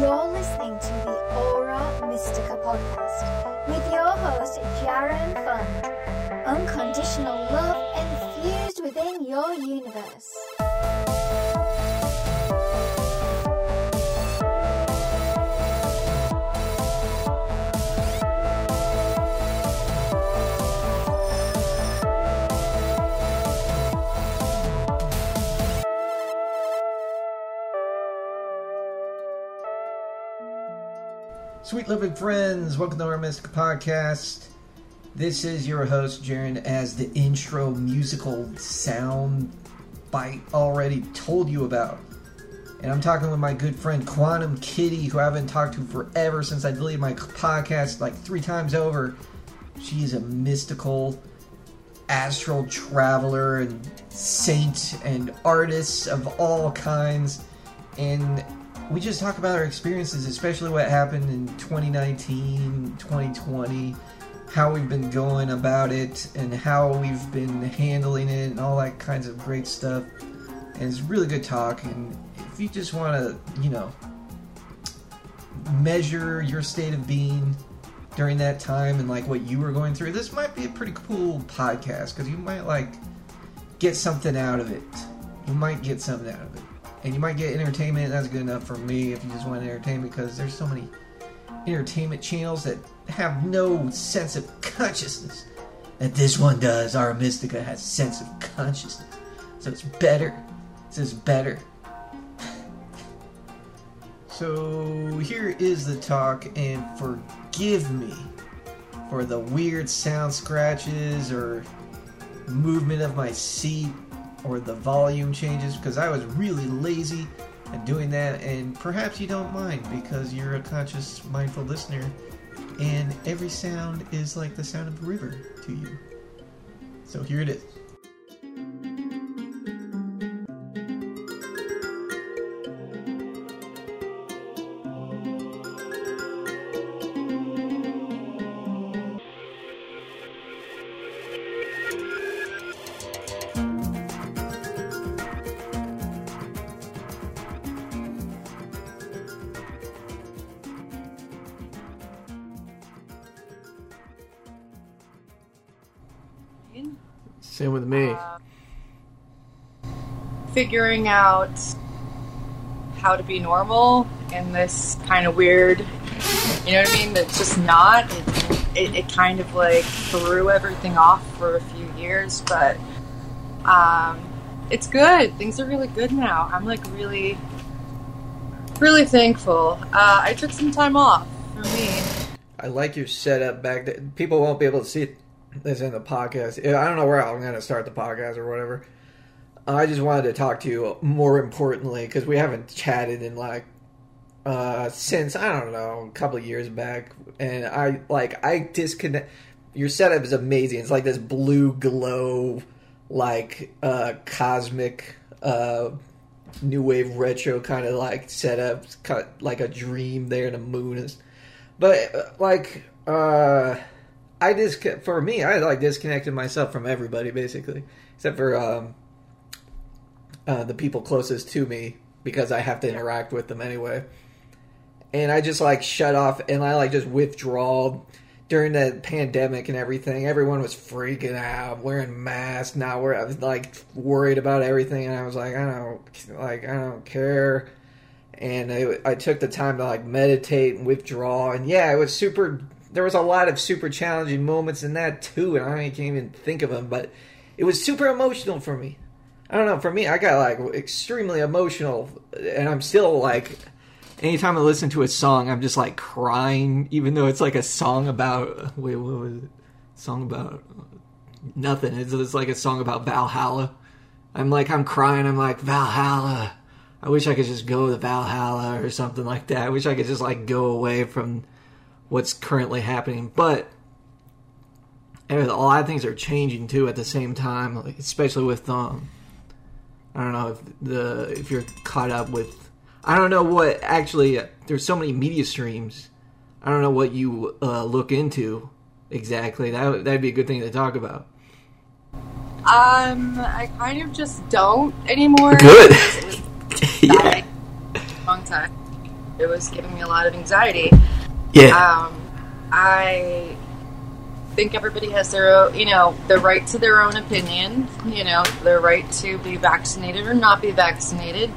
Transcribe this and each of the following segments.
You're listening to the Aura Mystica podcast with your host, Jaren Fund. Unconditional love infused within your universe. Sweet loving friends, welcome to our Mystic Podcast. This is your host, Jaren, as the intro musical sound bite already told you about. And I'm talking with my good friend Quantum Kitty, who I haven't talked to forever since I deleted my podcast like three times over. She is a mystical astral traveler and saint and artist of all kinds. And we just talk about our experiences, especially what happened in 2019, 2020, how we've been going about it, and how we've been handling it, and all that kinds of great stuff. And it's really good talk. And if you just want to, you know, measure your state of being during that time and like what you were going through, this might be a pretty cool podcast because you might like get something out of it. You might get something out of it and you might get entertainment. That's good enough for me if you just want entertainment because there's so many entertainment channels that have no sense of consciousness. And this one does. Aura Mystica has sense of consciousness, so it's better. It's just better. so here is the talk, and forgive me for the weird sound scratches or movement of my seat or the volume changes because I was really lazy at doing that, and perhaps you don't mind because you're a conscious, mindful listener, and every sound is like the sound of a river to you. So here it is. Same with me. figuring out how to be normal in this kind of weird, you know what I mean? That's just not. It, it, it kind of like threw everything off for a few years, but um, it's good. Things are really good now. I'm like really, really thankful. Uh, I took some time off for me. I like your setup back there. People won't be able to see this in the podcast. I don't know where I'm going to start the podcast or whatever. I just wanted to talk to you more importantly because we haven't chatted in like uh since I don't know a couple years back, and I like I disconnect. Your setup is amazing. It's like this blue glow, like uh cosmic uh new wave retro kind of like setup, kind of like a dream there, and the moon is. But uh, like uh I just for me, I like disconnected myself from everybody basically, except for um, uh, the people closest to me because I have to interact with them anyway. And I just like shut off and I like just withdraw during the pandemic and everything. Everyone was freaking out, wearing masks. Now we're I was like worried about everything, and I was like, I don't like I don't care. And I, I took the time to like meditate and withdraw, and yeah, it was super there was a lot of super challenging moments in that too, and I can't even think of them. But it was super emotional for me. I don't know. For me, I got like extremely emotional, and I'm still like. Anytime I listen to a song, I'm just like crying, even though it's like a song about. Wait, what was it? Song about nothing. It's, it's like a song about Valhalla. I'm like, I'm crying. I'm like Valhalla. I wish I could just go to Valhalla or something like that. I wish I could just like go away from what's currently happening. But a lot of things are changing too at the same time, like, especially with um. I don't know if the if you're caught up with. I don't know what actually. There's so many media streams. I don't know what you uh, look into exactly. That that'd be a good thing to talk about. Um, I kind of just don't anymore. Good. yeah. Long time. it was giving me a lot of anxiety. Yeah. Um, I think everybody has their own, you know, the right to their own opinion. You know, their right to be vaccinated or not be vaccinated.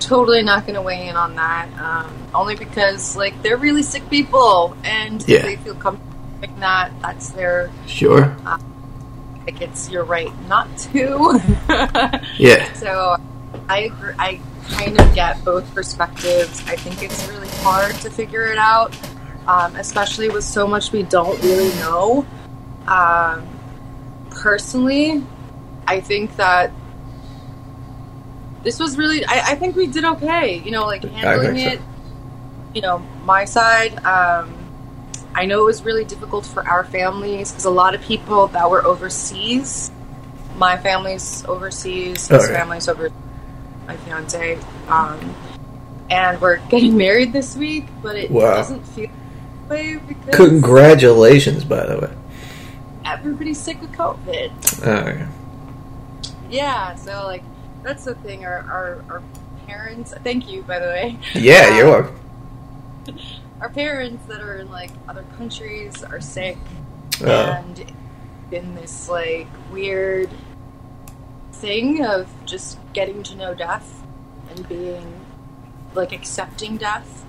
Totally not going to weigh in on that. Um, only because like they're really sick people, and Yeah. if they feel comfortable doing that, that's their sure. like it's your right not to. Yeah. So I agree, I kind of get both perspectives. I think it's really hard to figure it out, um, especially with so much we don't really know. Um, personally, I think that this was really. I, I think we did okay. You know, like handling so. it. You know, my side. Um, I know it was really difficult for our families because a lot of people that were overseas. My family's overseas. His Okay. family's over. My fiance. Um, and we're getting married this week, but it Wow. doesn't feel way because Congratulations, by the way. everybody's sick with COVID. Okay. Yeah, so like that's the thing. Our our, our parents. Thank you, by the way. Yeah, you're welcome. Our parents that are in like other countries are sick, Uh, and in this like weird thing of just getting to know death and being like accepting death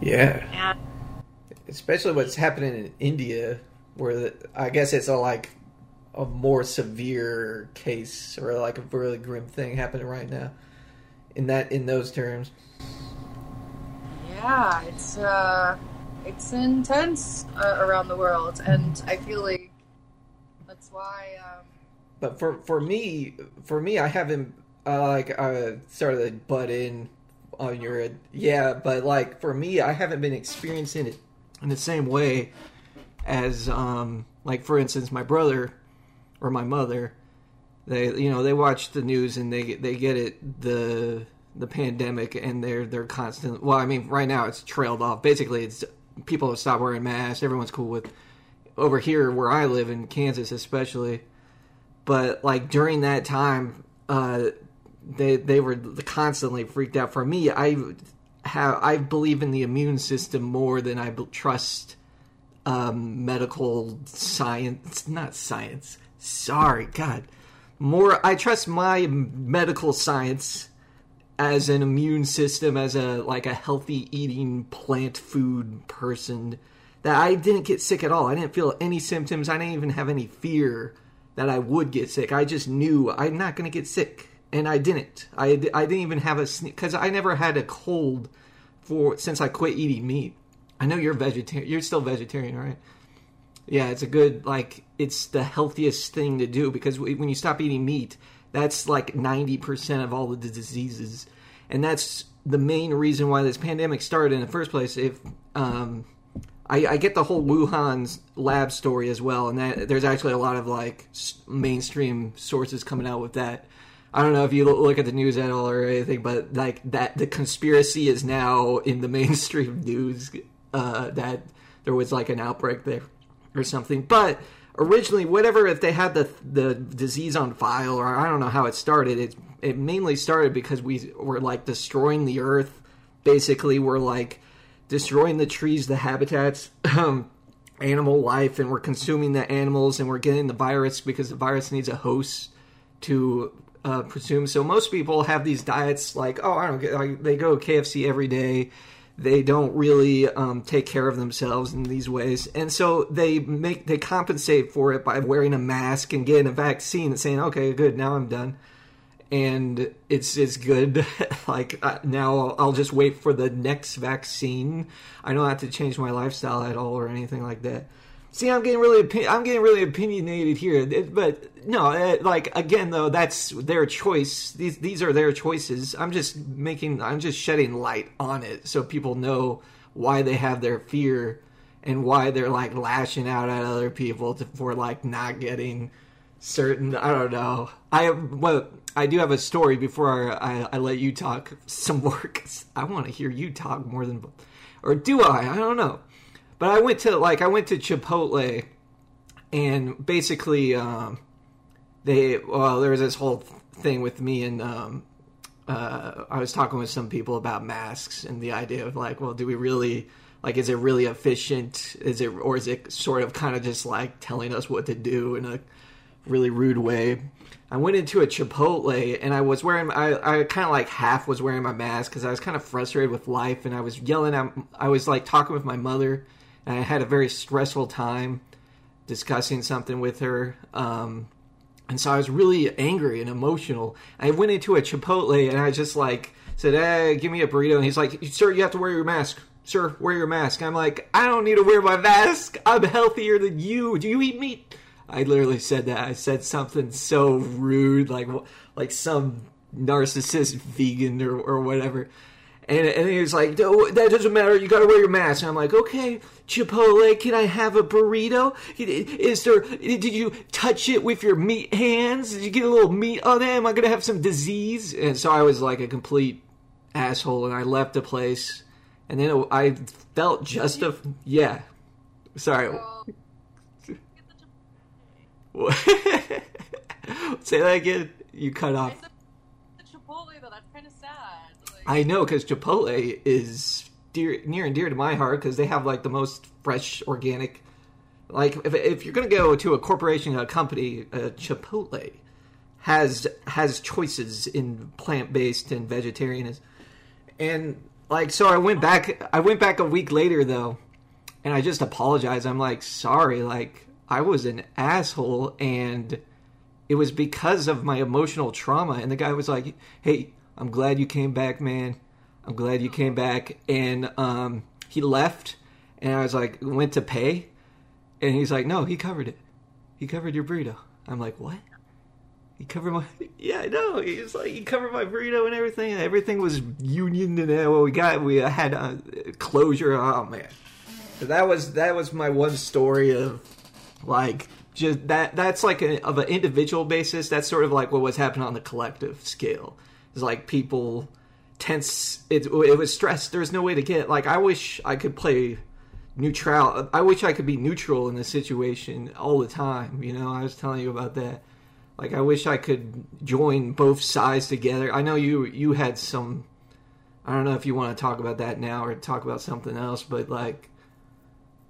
yeah. and Especially what's happening in India, where the, I guess it's a like a more severe case or like a really grim thing happening right now. In that, in those terms. yeah, it's uh, it's intense uh, around the world, and I feel like that's why. Um, But for for me, for me, I haven't uh, like uh, started to butt in on your yeah, but like for me, I haven't been experiencing it in the same way as um like for instance, my brother or my mother. They you know they watch the news and they they get it the the pandemic and they're they're constant. Well, I mean, right now it's trailed off. Basically, it's people have stopped wearing masks. Everyone's cool with over here where I live in Kansas, especially but like during that time uh they they were constantly freaked out for me i i believe in the immune system more than I trust um medical science not science sorry god more i trust my medical science as an immune system as a like a healthy eating plant food person that I didn't get sick at all. I didn't feel any symptoms. I didn't even have any fear that I would get sick. I just knew I'm not going to get sick, and I didn't. I, I didn't even have a because I never had a cold for since I quit eating meat. I know you're vegetarian. You're still vegetarian, right? Yeah, it's a good like it's the healthiest thing to do because when you stop eating meat, that's like 90% of all the diseases. And that's the main reason why this pandemic started in the first place. If um I, I get the whole Wuhan's lab story as well, and that there's actually a lot of like mainstream sources coming out with that. I don't know if you look at the news at all or anything, but like that, the conspiracy is now in the mainstream news uh, that there was like an outbreak there or something. But originally, whatever, if they had the the disease on file, or I don't know how it started, it it mainly started because we were like destroying the earth. Basically, we're like destroying the trees, the habitats, um, animal life, and we're consuming the animals, and we're getting the virus because the virus needs a host to uh, presume. So most people have these diets like, oh, I don't get, like, they go KFC every day. They don't really um, take care of themselves in these ways, and so they make they compensate for it by wearing a mask and getting a vaccine and saying, okay, good, now I'm done and it's it's good. like uh, now, I'll just wait for the next vaccine. I don't have to change my lifestyle at all or anything like that. See, I'm getting really opi- I'm getting really opinionated here, but no, like again though, that's their choice. These these are their choices. I'm just making I'm just shedding light on it so people know why they have their fear and why they're like lashing out at other people to, for like not getting certain i don't know i have well i do have a story before i, I let you talk some more 'cause i want to hear you talk more than or do i i don't know but i went to like i went to chipotle and basically um they well there was this whole thing with me and um uh, I was talking with some people about masks and the idea of like, well, do we really like? Is it really efficient? Is it or is it sort of kind of just like telling us what to do in a really rude way? I went into a Chipotle and I was wearing I, I kind of like half was wearing my mask because I was kind of frustrated with life and I was yelling at I was like talking with my mother and I had a very stressful time discussing something with her. Um, and so I was really angry and emotional. I went into a Chipotle and I just like said, "Hey, give me a burrito." And he's like, "Sir, you have to wear your mask." Sir, wear your mask. I'm like, I don't need to wear my mask. I'm healthier than you. Do you eat meat? I literally said that. I said something so rude, like like some narcissist vegan or, or whatever. And, and he was like, that doesn't matter. You got to wear your mask. And I'm like, okay, Chipotle, can I have a burrito? Is there? Did you touch it with your meat hands? Did you get a little meat on it? Am I gonna have some disease? And so I was like a complete asshole, and I left the place. And then I felt just a yeah. Sorry. Say that again. You cut off. Chipotle though. That's kind of sad. Like... I know because Chipotle is dear, near and dear to my heart because they have like the most fresh, organic. Like if, if you're gonna go to a corporation, a company, uh, Chipotle has has choices in plant based and vegetarianism, and like so I went back. I went back a week later though, and I just apologized. I'm like sorry, like I was an asshole and it was because of my emotional trauma. And the guy was like, "Hey, I'm glad you came back, man. I'm glad you came back." And um, he left, and I was like, went to pay, and he's like, "No, he covered it. He covered your burrito." I'm like, "What?" He covered my yeah, I know. He's like he covered my burrito and everything. And everything was union and uh, well, we got we had uh, closure. Oh man, that was that was my one story of like just that that's like a, of an individual basis. That's sort of like what was happening on the collective scale. Like people tense. It it was stress. There's no way to get like. I wish I could play neutral. I wish I could be neutral in the situation all the time. You know, I was telling you about that. Like I wish I could join both sides together. I know you you had some. I don't know if you want to talk about that now or talk about something else, but like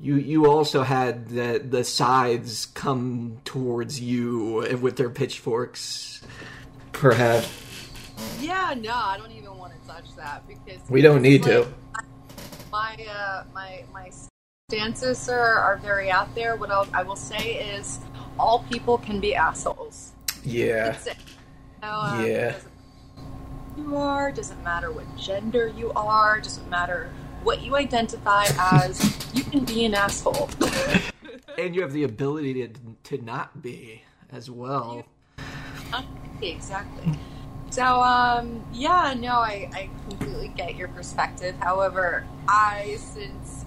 you you also had the the sides come towards you with their pitchforks, perhaps. Yeah, no, I don't even want to touch that because we don't need to. My uh, my my stances are, are very out there. What I'll, I will say is, all people can be assholes. Yeah. You know, um, yeah. You are doesn't matter what gender you are. Doesn't matter what you identify as. you can be an asshole. and you have the ability to to not be as well. Exactly. So, um, yeah, no, I, I completely get your perspective. However, I, since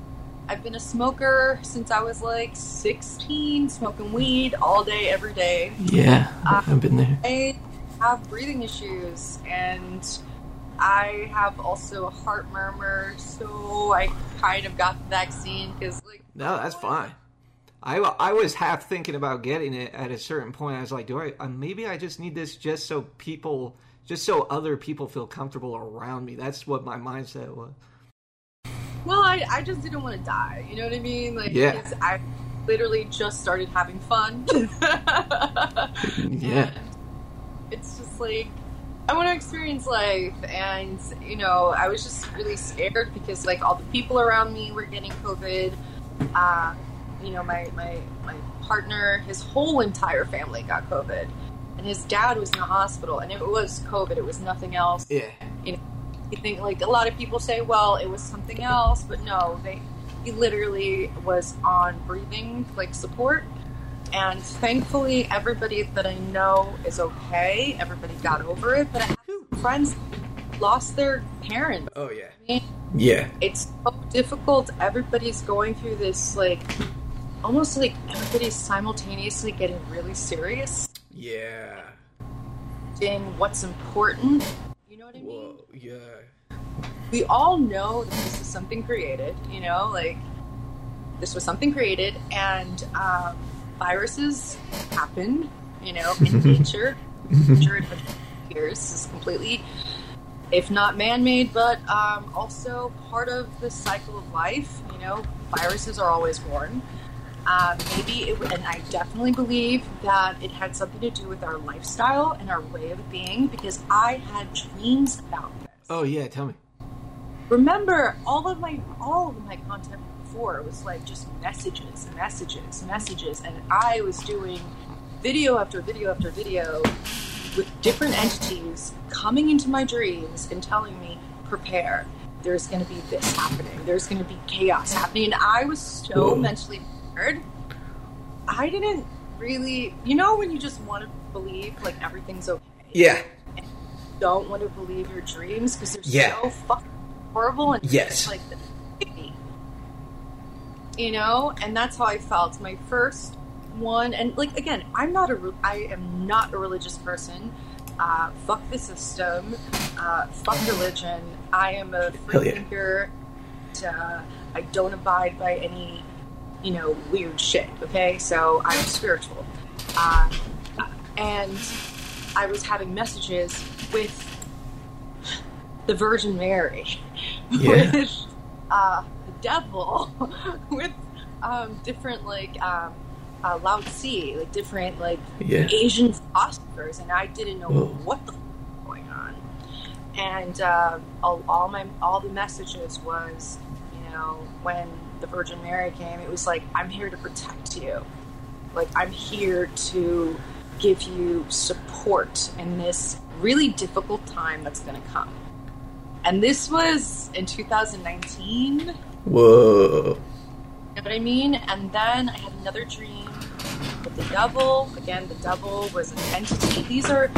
I've been a smoker since I was like 16, smoking weed all day, every day. Yeah, uh, I've been there. I have breathing issues and I have also a heart murmur, so I kind of got the vaccine because, like, no, that's fine. I, I was half thinking about getting it at a certain point. I was like, do I uh, maybe I just need this just so people, just so other people feel comfortable around me. That's what my mindset was. Well, I, I just didn't want to die. You know what I mean? Like, yeah. I literally just started having fun. yeah. It's just like I want to experience life, and you know, I was just really scared because like all the people around me were getting COVID. Uh, you know, my my my partner, his whole entire family got COVID, his dad was in the hospital, and it was COVID. It was nothing else. Yeah. You know, you think like a lot of people say, well, it was something else, but no, they he literally was on breathing like support and thankfully, everybody that I know is okay. Everybody got over it, but I have friends lost their parents. Oh yeah, I mean, yeah. It's so difficult. Everybody's going through this like almost like everybody's simultaneously getting really serious. Yeah. In what's important. You know what I mean? Whoa, yeah. We all know that this is something created. You know, like this was something created, and. Um, viruses happen, you know, in nature. nature years is completely if not man-made, but um, also part of the cycle of life. You know, viruses are always born. Um, maybe it, and I definitely believe that it had something to do with our lifestyle and our way of being because I had dreams about this. Oh yeah, tell me. Remember, all of my all of my content before was like just messages, messages, messages, and I was doing video after video after video with different entities coming into my dreams and telling me, prepare. There's going to be this happening. There's going to be chaos happening. And I was so Whoa. mentally prepared. I didn't really, you know, when you just want to believe like everything's okay. Yeah. Don't want to believe your dreams because they're Yeah. so fucking horrible and Yes. like you know, and that's how I felt. My first one, and like again, I'm not a, I am not a religious person. Uh, fuck the system. Uh, fuck religion. I am a free yeah. thinker. Uh, I don't abide by any, you know, weird shit. Okay, so I'm spiritual, uh, and I was having messages with the Virgin Mary, Yeah. with uh, the devil, with um, different like um, uh, Lao Tzu, like different like Yeah. Asian philosophers, and I didn't know Whoa. what the f- was going on. And uh, all, all my all the messages was, you know, when the Virgin Mary came, it was like I'm here to protect you, like I'm here to give you support in this really difficult time that's going to come. And this was in 2019. Whoa. You know what I mean? And then I had another dream with the devil. Again, the devil was an entity. These are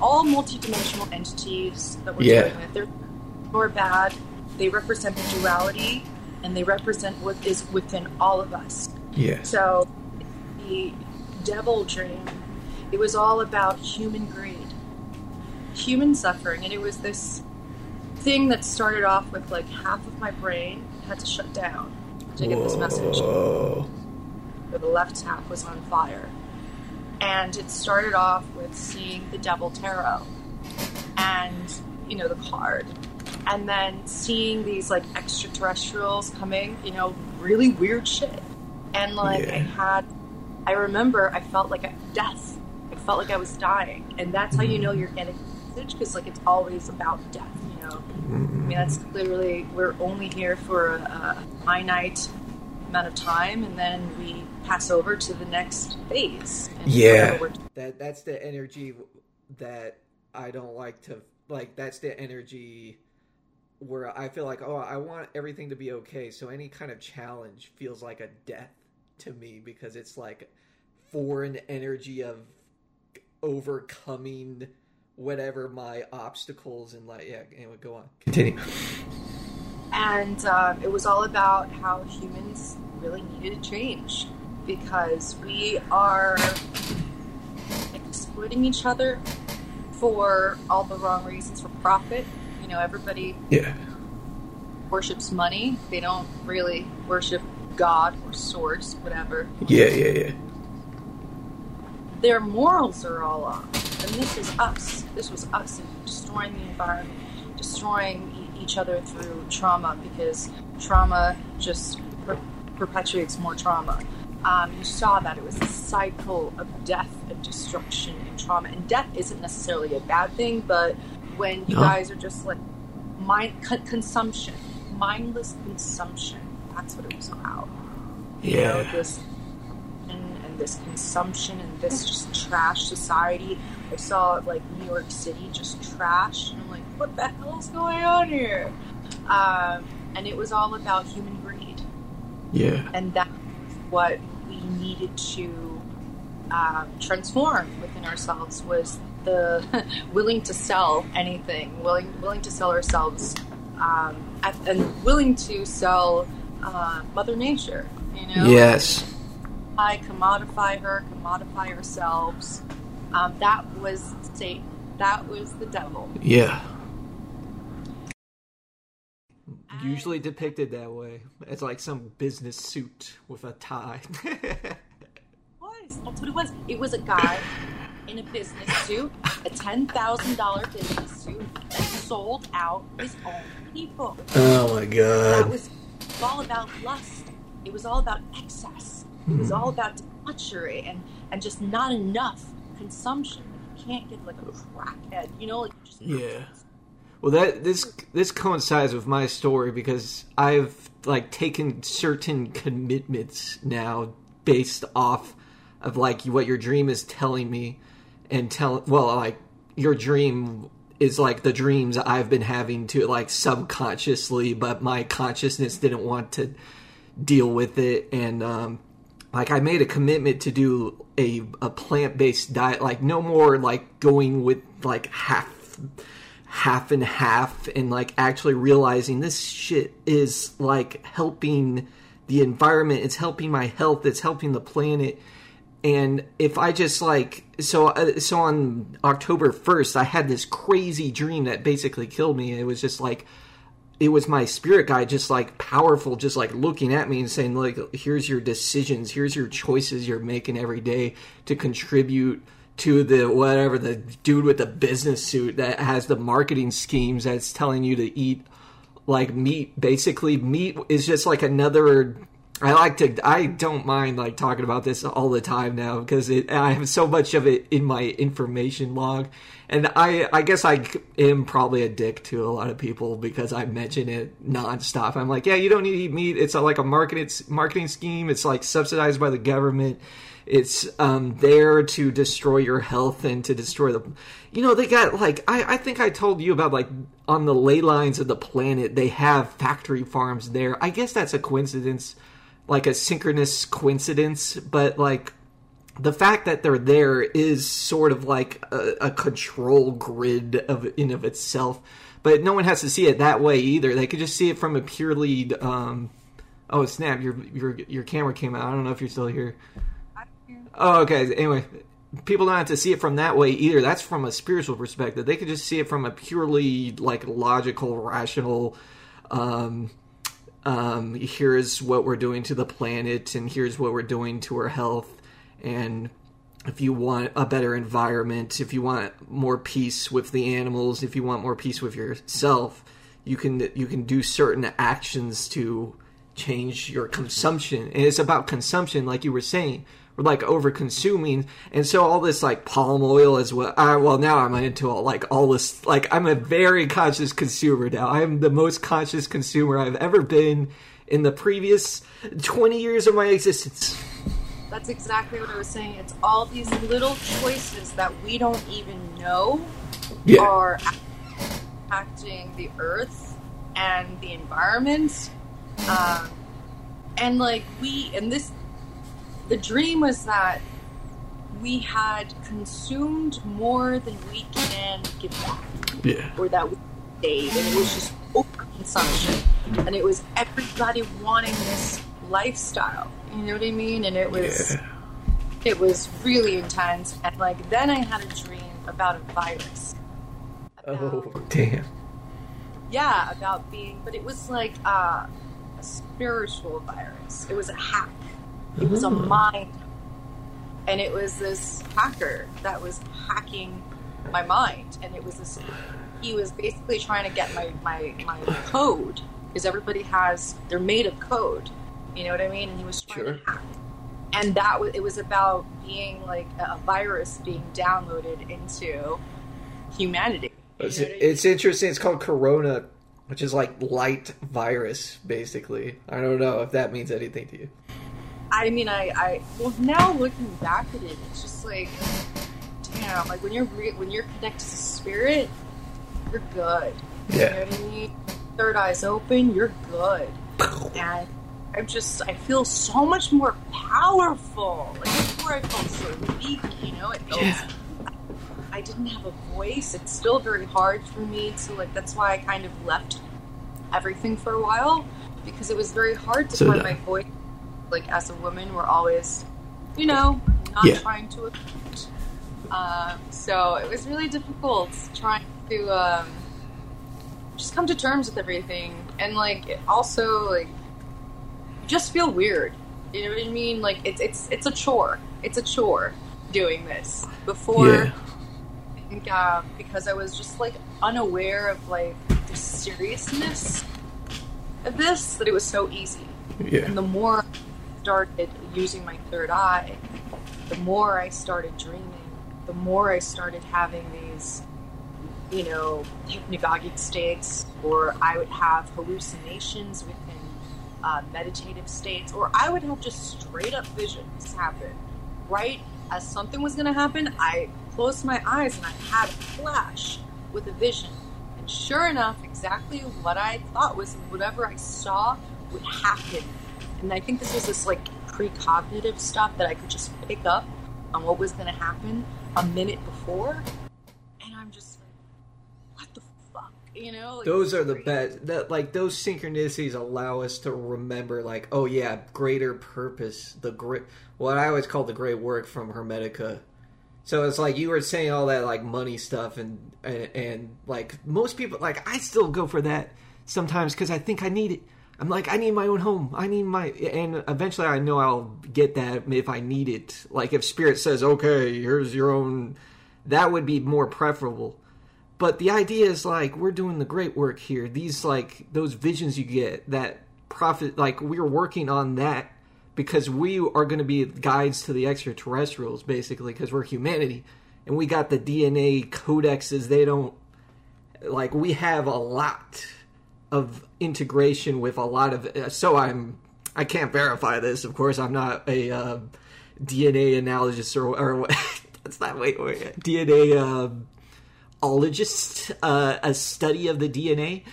all multidimensional entities that we're Yeah. dealing with. They're good or bad. They represent the duality, and they represent what is within all of us. Yeah. So, the devil dream, it was all about human greed, human suffering, and it was this thing that started off with like half of my brain had to shut down to get this message. Whoa. Where the left half was on fire, and it started off with seeing the devil tarot, and you know the card, and then seeing these like extraterrestrials coming, you know, really weird shit, and like I had, I remember I felt like a death. I felt like I was dying, and that's how you mm-hmm. know you're getting a message because like it's always about death, you know. I mean, mm-hmm. that's literally we're only here for a, a finite amount of time, and then we pass over to the next phase. And Yeah. That that's the energy that I don't like to like. That's the energy where I feel like, oh, I want everything to be okay. So any kind of challenge feels like a death to me because it's like foreign energy of overcoming whatever my obstacles and like yeah. Anyway, go on. Continue. and um, it was all about how humans really needed to change because we are exploiting each other for all the wrong reasons for profit. You know, everybody Yeah. worships money. They don't really worship God or source, whatever. Yeah. Yeah. Yeah. Their morals are all off. And this is us. This was us destroying the environment, destroying e- each other through trauma because trauma just per- perpetuates more trauma. Um, you saw that it was a cycle of death and destruction and trauma. And death isn't necessarily a bad thing, but when you guys are just like mind con- consumption, mindless consumption, that's what it was about you know, Yeah. this and, and this consumption and this just trash society. I saw like New York City just trash, and I'm like, what the hell is going on here? Um, and it was all about human greed, Yeah. and that's what we needed to um, transform within ourselves was the willing to sell anything, willing willing to sell ourselves, um, at, and willing to sell uh, Mother Nature. You know, Yes. I commodify her, commodify ourselves. Um, that was Satan. That was the devil. Yeah. Usually depicted that way. It's like some business suit with a tie. It was. That's what it was. It was a guy in a business suit, a ten thousand dollar business suit that sold out his own people. Oh my god! That was all about lust. It was all about excess. It was hmm. all about debauchery and and just not enough consumption. You can't get like a crackhead, you know, like you Yeah. Well, that this this coincides with my story because I've like taken certain commitments now based off of like what your dream is telling me, and tell well like your dream is like the dreams I've been having to like subconsciously, but my consciousness didn't want to deal with it. And um like I made a commitment to do a a plant based diet, like no more like going with like half half and half and like actually realizing this shit is like helping the environment, it's helping my health, it's helping the planet. And if I just like so uh, so on October 1st, I had this crazy dream that basically killed me. It was just like it was my spirit guide just like powerful just like looking at me and saying like here's your decisions here's your choices you're making every day to contribute to the whatever the dude with the business suit that has the marketing schemes that's telling you to eat like meat basically meat is just like another I like to I don't mind like talking about this all the time now because it I have so much of it in my information log and I I guess I am probably a dick to a lot of people because I mention it nonstop. I'm like, yeah, you don't need to eat meat. It's like a marketing marketing scheme. It's like subsidized by the government. It's um, there to destroy your health and to destroy the. You know, they got like I, I think I told you about like on the ley lines of the planet they have factory farms there. I guess that's a coincidence, like a synchronous coincidence, but like the fact that they're there is sort of like a, a control grid of in of itself. But no one has to see it that way either. They could just see it from a purely. Um, oh snap! Your your your camera came out. I don't know if you're still here. Oh, okay. Anyway, people don't have to see it from that way either. That's from a spiritual perspective. They could just see it from a purely like logical, rational. Um, um, here's what we're doing to the planet, and here's what we're doing to our health. And if you want a better environment, if you want more peace with the animals, if you want more peace with yourself, you can you can do certain actions to change your consumption. And it's about consumption, like you were saying. Like over consuming, and so all this like palm oil as well. Uh, well, now I'm into all, like all this. Like I'm a very conscious consumer now. I'm the most conscious consumer I've ever been in the previous 20 years of my existence. That's exactly what I was saying. It's all these little choices that we don't even know Yeah. are impacting the earth and the environment. Um, and like we, and this, the dream was that we had consumed more than we can give back Yeah. or that we stayed, and it was just overconsumption, and it was everybody wanting this lifestyle. You know what I mean? And it was Yeah. it was really intense. And like then I had a dream about a virus. About, Oh damn. yeah, about being, but it was like uh, a spiritual virus. It was a hack. It was a mind, and it was this hacker that was hacking my mind, and it was this. He was basically trying to get my my my code because everybody has they're made of code. You know what I mean? And he was trying Sure. to hack. And that was it was about being like a virus being downloaded into humanity. You It's, know I mean? it's interesting. It's called Corona, which is like light virus, basically. I don't know if that means anything to you. I mean, I, I well now looking back at it, it's just like, damn, like when you're re- when you're connected to spirit, you're good. You know what I mean? Third eye's open, you're good. And I'm just, I feel so much more powerful. Like before, I felt so weak. You know, it felt. Yeah. I didn't have a voice. It's still very hard for me to like. That's why I kind of left everything for a while because it was very hard to So find I. my voice. Like as a woman, we're always, you know, not Yeah. trying to. Um, so it was really difficult trying to um, just come to terms with everything, and like it also like you just feel weird. You know what I mean? Like it's it's it's a chore. It's a chore doing this before. Yeah. I think uh, because I was just like unaware of like the seriousness of this that it was so easy. Yeah. And the more started using my third eye, the more I started dreaming, the more I started having these, you know, hypnagogic states, or I would have hallucinations within uh, meditative states, or I would have just straight up visions happen. Right as something was going to happen, I closed my eyes and I had a flash with a vision. And sure enough, exactly what I thought was whatever I saw would happen. And I think this was this like precognitive stuff that I could just pick up on what was going to happen a minute before. And I'm just like, what the fuck? You know? Like, Those are the best. That like those synchronicities allow us to remember, like, oh yeah, greater purpose. The great, what I always call the great work from Hermetica. So it's like you were saying all that like money stuff and and, and like most people like I still go for that sometimes because I think I need it. I'm like I need my own home. I need my and eventually I know I'll get that if I need it. Like if spirit says okay, here's your own, that would be more preferable. But the idea is like we're doing the great work here. These like those visions you get that profit like we're working on that because we are going to be guides to the extraterrestrials basically because we're humanity and we got the DNA codexes they don't like we have a lot of integration with a lot of so I'm I can't verify this of course I'm not a uh, DNA analogist or or that's not wait wait DNA um ologist, uh, a study of the DNA.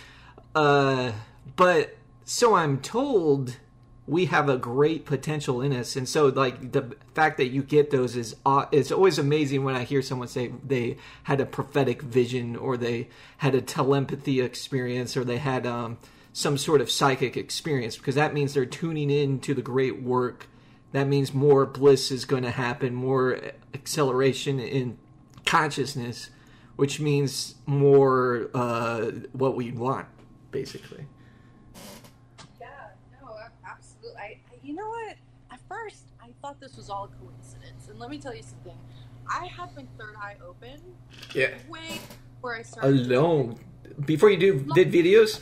Uh, but so I'm told we have a great potential in us, and so like the fact that you get those is uh, it's always amazing when I hear someone say they had a prophetic vision or they had a telepathy experience or they had um, some sort of psychic experience because that means they're tuning in to the great work. That means more bliss is going to happen, more acceleration in consciousness which means more uh, what we want, basically. Yeah, no, a- absolutely. I, I, you know what? At first, I thought this was all a coincidence. And let me tell you something. I had my third eye open Yeah. way before I started. Alone. Before you do did videos?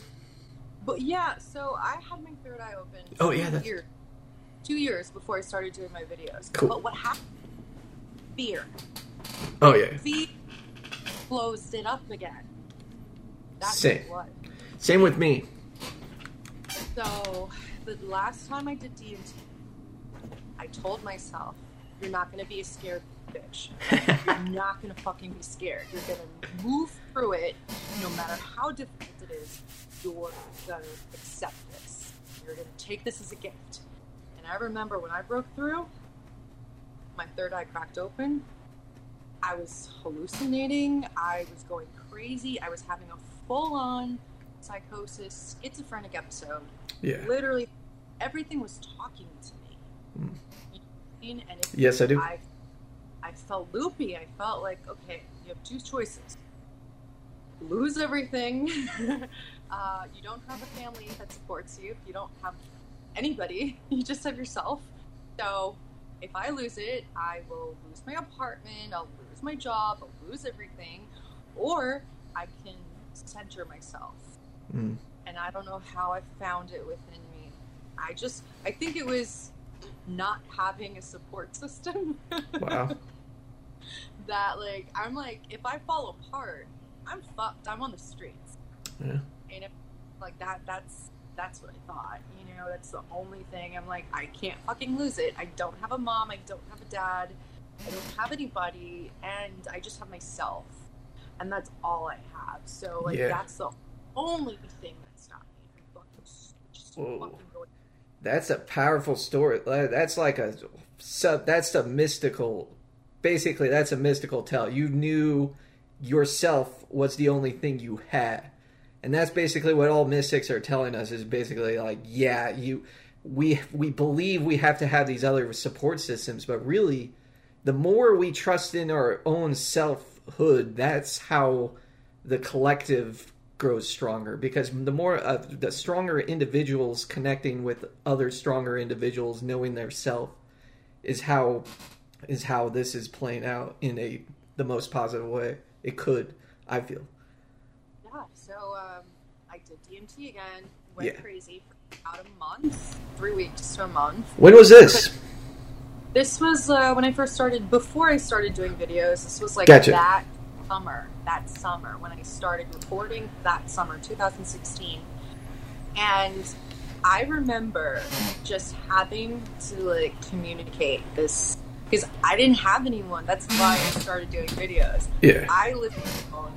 But yeah, so I had my third eye open. Oh, two yeah, that's- years, two years before I started doing my videos. Cool. But what happened? Fear. Oh yeah. Fear closed it up again. That's Same. what. Same with me. So the last time I did DMT, I told myself, "You're not going to be a scared bitch. You're not going to fucking be scared. You're going to move through it, no matter how difficult it is. You're going to accept this. You're going to take this as a gift." And I remember when I broke through, my third eye cracked open. I was hallucinating. I was going crazy. I was having a full-on psychosis, schizophrenic episode Yeah. literally everything was talking to me. You know what I mean? And Yes, I do. I, I felt loopy. I felt like, okay, you have two choices: lose everything. uh, you don't have a family that supports you. You don't have anybody. You just have yourself. So if I lose it, I will lose my apartment. I'll lose my job. I'll lose everything, or I can center myself Mm. and I don't know how I found it within me. I just, I think it was not having a support system Wow. that, like, I'm like, if I fall apart, I'm fucked. I'm on the streets. Yeah. And if, like, that, that's, that's what I thought. You know, that's the only thing. I'm like, I can't fucking lose it. I don't have a mom. I don't have a dad. I don't have anybody. And I just have myself. And that's all I have. So, like, Yeah. that's the only thing that stopped me fucking, just Whoa. fucking. That's a powerful story. That's like a sub. That's a mystical. Basically, that's a mystical tell. You knew yourself was the only thing you had, and that's basically what all mystics are telling us. Is basically like, yeah, you, we we believe we have to have these other support systems, but really, the more we trust in our own selfhood, that's how the collective grows stronger because the more uh, the stronger individuals connecting with other stronger individuals knowing their self is how is how this is playing out in a the most positive way it could. I feel. Yeah. So um, I did DMT again. Went Yeah. crazy for about a month, three weeks to a month. When was this? This was uh, when I first started. Before I started doing videos, this was like Gotcha. that summer. That summer when I started recording. That summer, 2016, and I remember just having to like communicate this because I didn't have anyone. That's why I started doing videos. Yeah. I live alone.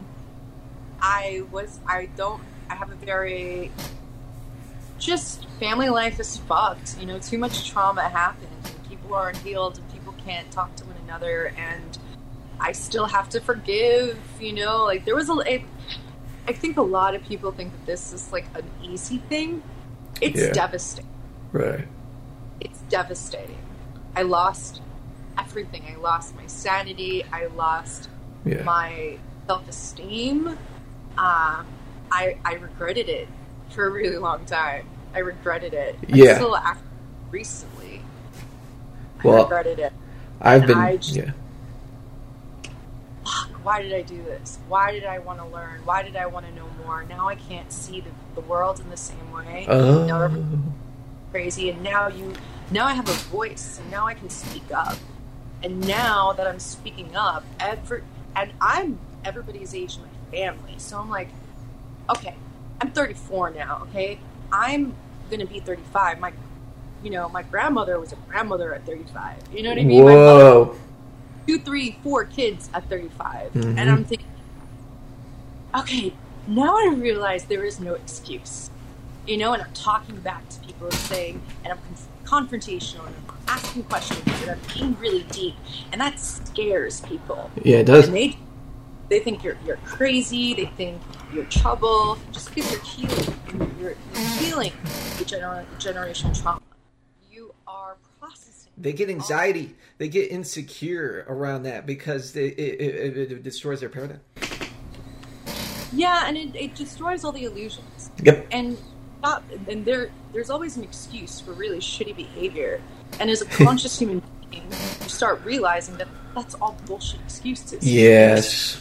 I was. I don't. I have a very just family life is fucked. You know, too much trauma happened. And people aren't healed, and people can't talk to one another. And I still have to forgive. You know, like there was a. I I think a lot of people think that this is like an easy thing. It's Yeah. devastating. Right. It's devastating. I lost everything. I lost my sanity. I lost Yeah. my self esteem. Um, I I regretted it for a really long time. I regretted it. Yeah. Until after recently, I Well, regretted it. I've and been. I just- yeah. Why did I do this? Why did I want to learn? Why did I want to know more? Now I can't see the, the world in the same way. Oh. Now crazy, and now you, now I have a voice, and now I can speak up. And now that I'm speaking up, every, and I'm everybody's age in my family, so I'm like, okay, I'm 34 now. Okay, I'm gonna be 35. My, you know, my grandmother was a grandmother at 35. You know what I mean? Whoa. Two, three, four kids at 35. Mhm. And I'm thinking, okay, now I realize there is no excuse. You know, and I'm talking back to people and saying, and I'm conf- confrontational and I'm asking questions and I'm being really deep. And that scares people. Yeah, it does. And they, they think you're, you're crazy, they think you're trouble, just because you're healing. You're, you're healing the gener- generational trauma. You are processing. They get anxiety. They get insecure around that because they, it, it, it destroys their paradigm. Yeah, and it, it destroys all the illusions. Yep. and not and there there's always an excuse for really shitty behavior and as a conscious human being you start realizing that that's all bullshit excuses Yes.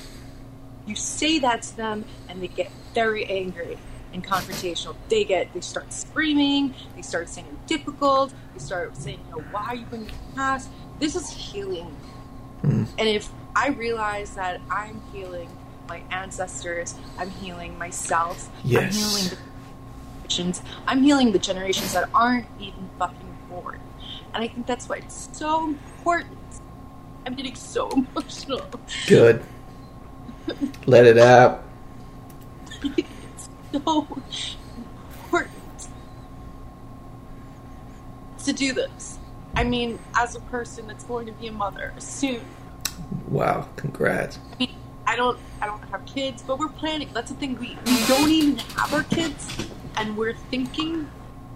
you say that to them and they get very angry and confrontational they get they start screaming they start saying you're difficult they start saying you know why are you bringing the past this is healing Mm. and if i realize that i'm healing my ancestors i'm healing myself yes. i'm healing the generations i'm healing the generations that aren't even fucking born and i think that's why it's so important i'm getting so emotional Good. Let it out. so important to do this. I mean, as a person that's going to be a mother soon. Wow. Congrats. I mean, I don't, I don't have kids, but we're planning. That's the thing. We, we don't even have our kids, and we're thinking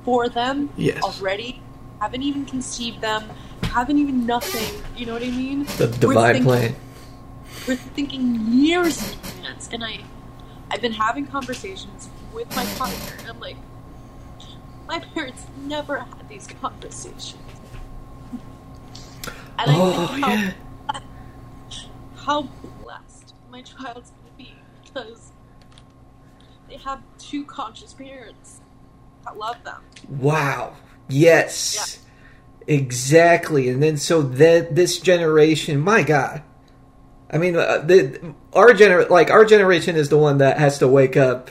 for them Yes. already. Haven't even conceived them. Haven't even nothing. You know what I mean? The We're thinking- plan. we're thinking years in advance and i i've been having conversations with my partner and i'm like my parents never had these conversations and Oh, i think how, yeah. how blessed my child's gonna be because they have two conscious parents that love them Wow. Yes. Exactly. And then so that this generation, my God. I mean, uh, the our gener like our generation is the one that has to wake up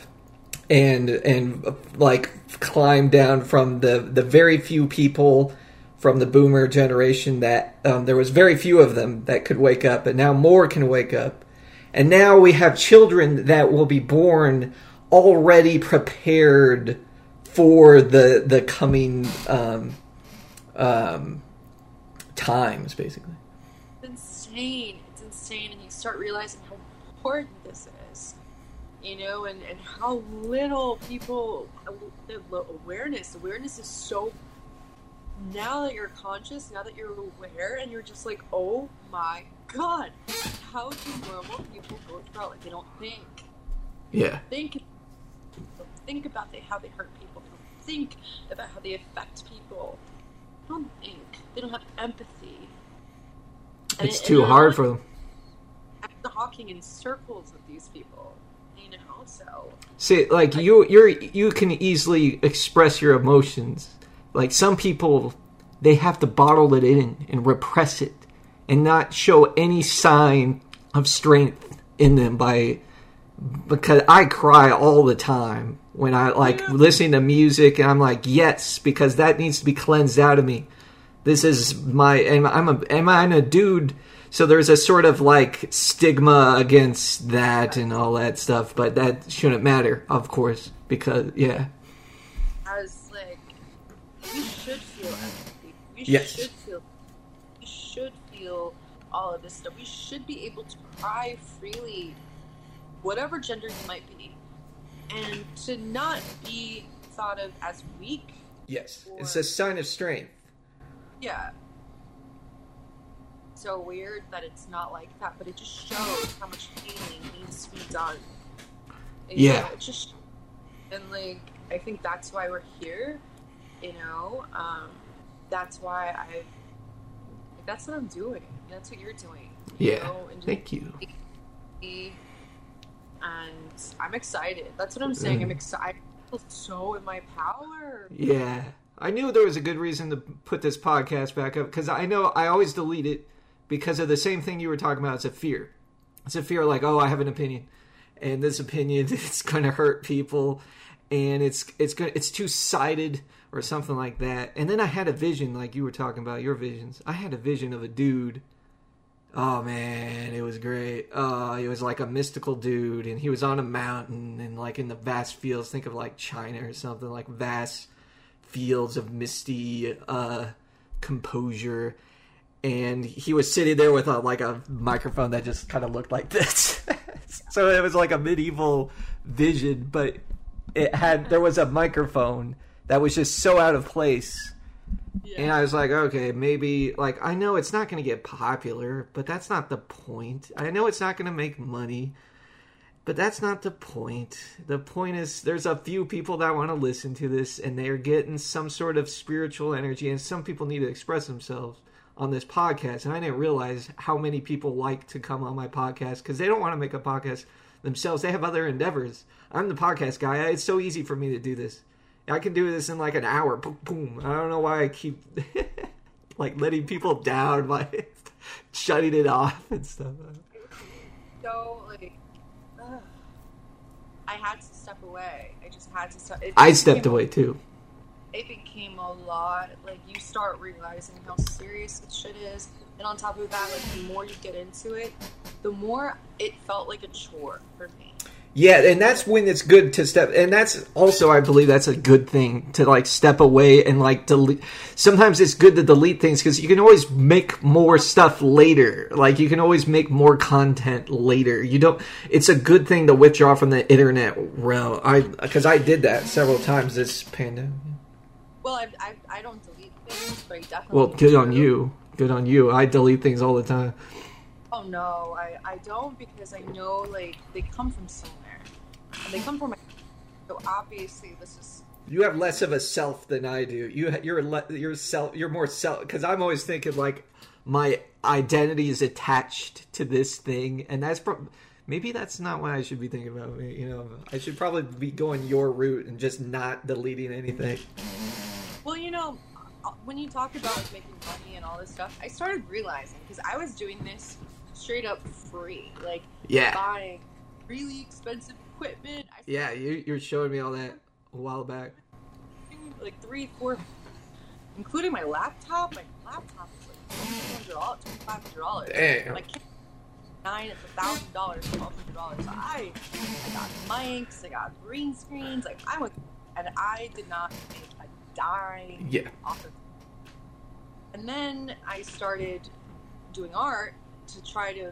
and and like climb down from the the very few people from the boomer generation that um, there was very few of them that could wake up, and now more can wake up. And now we have children that will be born already prepared for the the coming um, um, times, basically. insane. Insane, and you start realizing how important this is, you know, and, and how little people the awareness. Awareness is so. Now that you're conscious, now that you're aware, and you're just like, oh my god, how do normal people go through it? They don't think. Yeah. Think. Don't think about they, how they hurt people. They don't think about how they affect people. They don't think. They don't have empathy. And It's it- too hard I'm for them. Talking in circles with these people, you know. So See, like you, you're you can easily express your emotions. Like some people, they have to bottle it in and repress it, and not show any sign of strength in them by because I cry all the time when I like Yeah. listening to music, and I'm like, yes, because that needs to be cleansed out of me. This is my, and I'm a, am I a dude? So there's a sort of like stigma against that and all that stuff, but that shouldn't matter, of course, because yeah, I was like, we should feel empathy. We Yes. should feel. We should feel all of this stuff. We should be able to cry freely, whatever gender you might be, and to not be thought of as weak. yes, it's a sign of strength. Yeah. So weird that it's not like that, but it just shows how much healing needs to be done. And, you Yeah. know, it just and like I think that's why we're here. You know, um, that's why I. That's what I'm doing. That's what you're doing. you Yeah, know, and thank you. And I'm excited. That's what I'm saying. I'm Mm. excited. I feel so in my power. Yeah. I knew there was a good reason to put this podcast back up because I know I always delete it because of the same thing you were talking about. It's a fear. It's a fear like, oh, I have an opinion, and this opinion is going to hurt people, and it's it's going it's two sided or something like that. And then I had a vision, like you were talking about your visions. I had a vision of a dude. Oh man, it was great. Oh, he was like a mystical dude, and he was on a mountain and like in the vast fields. Think of like China or something, like vast fields of misty uh, composure. And he was sitting there with a, like a microphone that just kind of looked like this. so it was like a medieval vision, but it had there was a microphone that was just so out of place. Yeah. And I was like, okay, maybe like I know it's not going to get popular, but that's not the point. I know it's not going to make money, but that's not the point. The point is there's a few people that want to listen to this and they're getting some sort of spiritual energy and some people need to express themselves on this podcast. And I didn't realize how many people like to come on my podcast cuz they don't want to make a podcast themselves. They have other endeavors. I'm the podcast guy. It's so easy for me to do this. I can do this in like an hour. Boom, boom. I don't know why I keep like letting people down by shutting it off and stuff. so like ugh. I had to step away. I just had to step. I stepped away too. It became a lot. Like you start realizing how serious this shit is, and on top of that, like the more you get into it, the more it felt like a chore for me. Yeah, and that's when it's good to step. And that's also, I believe, that's a good thing to like step away and like delete. Sometimes it's good to delete things because you can always make more stuff later. Like you can always make more content later. You don't. It's a good thing to withdraw from the internet realm. I because I did that several times this pandemic. Well, I, I, I don't delete things, but I definitely. Well, good on you. Good on you. I delete things all the time. Oh no, I, I don't because I know like they come from somewhere, and they come from. So obviously, this is You have less of a self than I do. You you're le- you're self you're more self because I'm always thinking like my identity is attached to this thing, and that's pro- maybe that's not what I should be thinking about. You know, I should probably be going your route and just not deleting anything. Well, you know, uh, when you talk about like, making money and all this stuff, I started realizing because I was doing this straight up free, like Yeah, buying really expensive equipment. I yeah. You you're showing me all that a while back. like three, four, including my laptop. My laptop was like two hundred dollars, twenty five hundred dollars. Damn. Like nine, it's a thousand dollars, twelve hundred dollars. I, I got mics, I got green screens. Like I went, and I did not make a dime Yeah. off of and then I started doing art to try to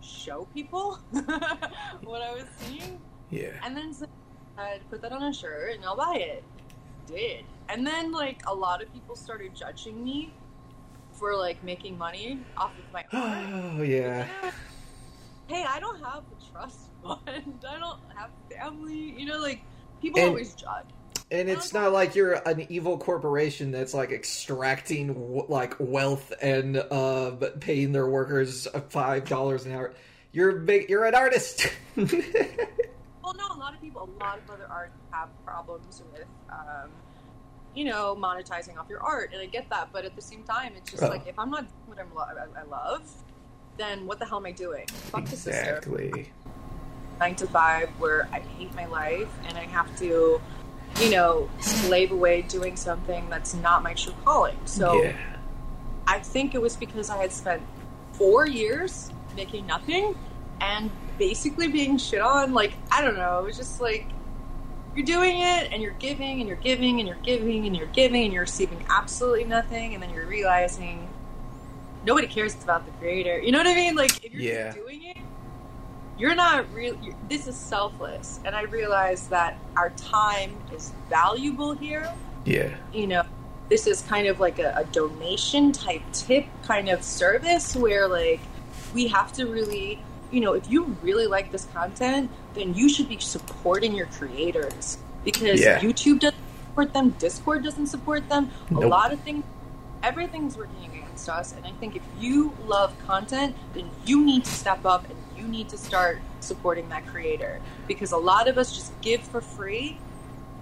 show people what I was seeing. Yeah. And then I'd put that on a shirt and I'll buy it. Did. And then like a lot of people started judging me for like making money off of my art. Oh yeah. hey, I don't have a trust fund. I don't have family. You know, like people And- always judge. And it's not like you're an evil corporation that's like extracting like wealth and uh, paying their workers five dollars an hour. You're big. You're an artist. well, no, a lot of people, a lot of other art have problems with, um, you know, monetizing off your art, and I get that. But at the same time, it's just Oh. like if I'm not doing what I'm lo- I, I love, then what the hell am I doing? Fuck exactly. nine to five where I hate my life and I have to, you know, slave away doing something that's not my true calling. So yeah. I think it was because I had spent four years making nothing and basically being shit on. Like, I don't know, it was just like you're doing it and you're giving and you're giving and you're giving and you're giving and you're receiving absolutely nothing and then you're realizing nobody cares about the creator. You know what I mean? Like if you're Yeah. just doing it, you're not real. This is selfless, and I realize that our time is valuable here. Yeah. You know, this is kind of like a, a donation type tip kind of service where like we have to really you know if you really like this content then you should be supporting your creators because Yeah. youtube doesn't support them discord doesn't support them a lot of things everything's working against us and i think if you love content then you need to step up and you need to start supporting that creator because a lot of us just give for free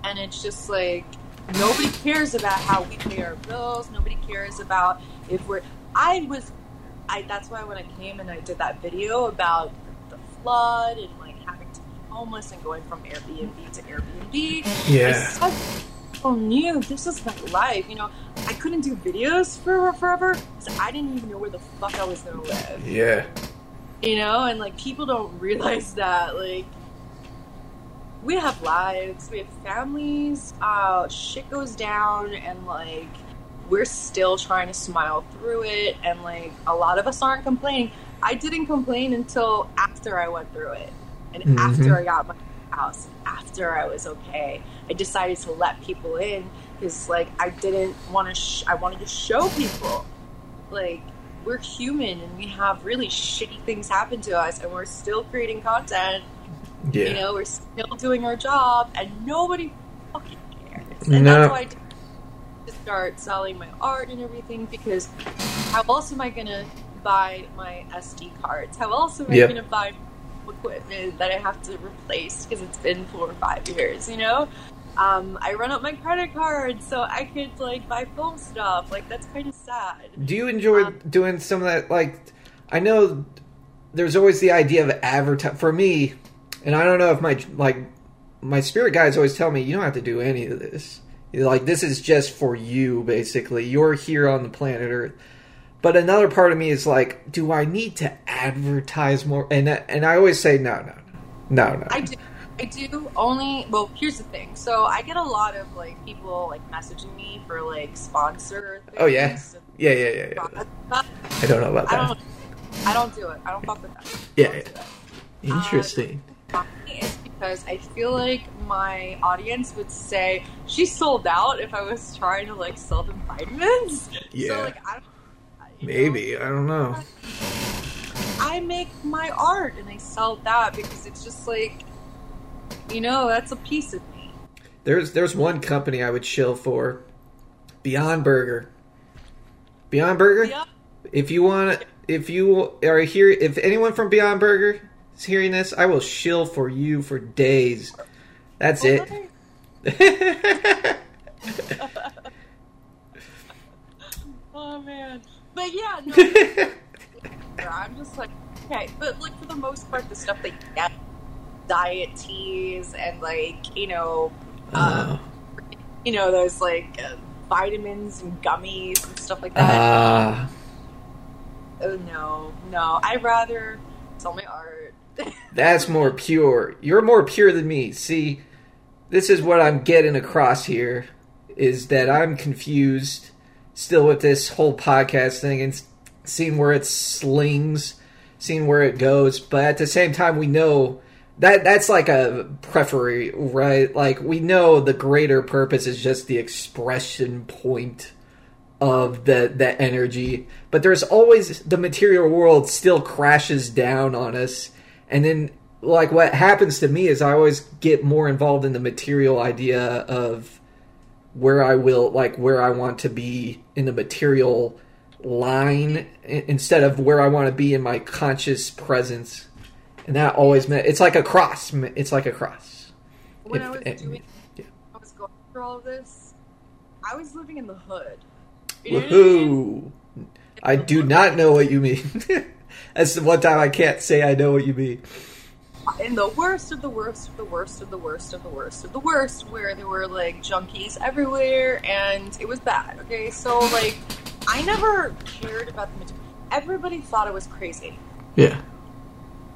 and it's just like nobody cares about how we pay our bills nobody cares about if we're i was i that's why when i came and i did that video about the flood and like having to be homeless and going from airbnb to airbnb Yeah. Oh new this is my life you know i couldn't do videos for forever because i didn't even know where the fuck i was gonna live Yeah. You know and like people don't realize that like we have lives we have families uh shit goes down and like we're still trying to smile through it and like a lot of us aren't complaining i didn't complain until after i went through it and Mhm. after i got my house after i was okay i decided to let people in because like i didn't want to sh- i wanted to show people like we're human and we have really shitty things happen to us and we're still creating content Yeah. you know we're still doing our job and nobody fucking cares and No. that's why i to start selling my art and everything because how else am i gonna buy my sd cards how else am i Yep. gonna buy equipment that i have to replace because it's been four or five years you know um, I run up my credit card so I could like buy film stuff. Like that's kind of sad. Do you enjoy Um, doing some of that? Like, I know there's always the idea of advertise for me, and I don't know if my like my spirit guides always tell me you don't have to do any of this. Like, this is just for you, basically. You're here on the planet Earth. But another part of me is like, do I need to advertise more? And and I always say no, no, no, no, no. I do. I do only. Well, here's the thing. So I get a lot of like people like messaging me for like sponsor. Oh, yeah? Yeah, yeah, yeah, yeah. I don't know about I that. don't. I don't do it. I don't fuck with that. Yeah, yeah. Interesting. Um, it's because I feel like my audience would say she's sold out if I was trying to like sell them vitamins. Yeah. So like I don't. you know, Maybe I don't know. I make my art and I sell that because it's just like, you know, that's a piece of me. There's there's one company I would shill for, Beyond Burger. Beyond Burger. Yeah. If you want, if you are here, if anyone from Beyond Burger is hearing this, I will shill for you for days. That's it. Oh man. But yeah, no, I'm just like, okay, but like for the most part, the stuff they get, diet teas and like you know, uh, you know those like uh, vitamins and gummies and stuff like that. ah, oh no, no, I'd rather sell my art. that's more pure. You're more pure than me. See, this is what I'm getting across here is that I'm confused still with this whole podcast thing and seeing where it slings, seeing where it goes. But at the same time, we know that that's like a preferry, right? Like we know the greater purpose is just the expression point of the the energy, but there's always the material world still crashes down on us, and then like what happens to me is I always get more involved in the material idea of where I will like where I want to be in the material line instead of where I want to be in my conscious presence. And that always meant it's like a cross. It's like a cross. when If- I was doing, yeah. I was going through all of this. I was living in the hood. You know I mean? Woohoo! I do not know what you mean. That's the one time I can't say I know what you mean. in the worst of the worst of the worst of the worst of the worst of the worst, where there were like junkies everywhere, and it was bad. Okay, so like, I never cared about the material. Everybody thought I was crazy. Yeah.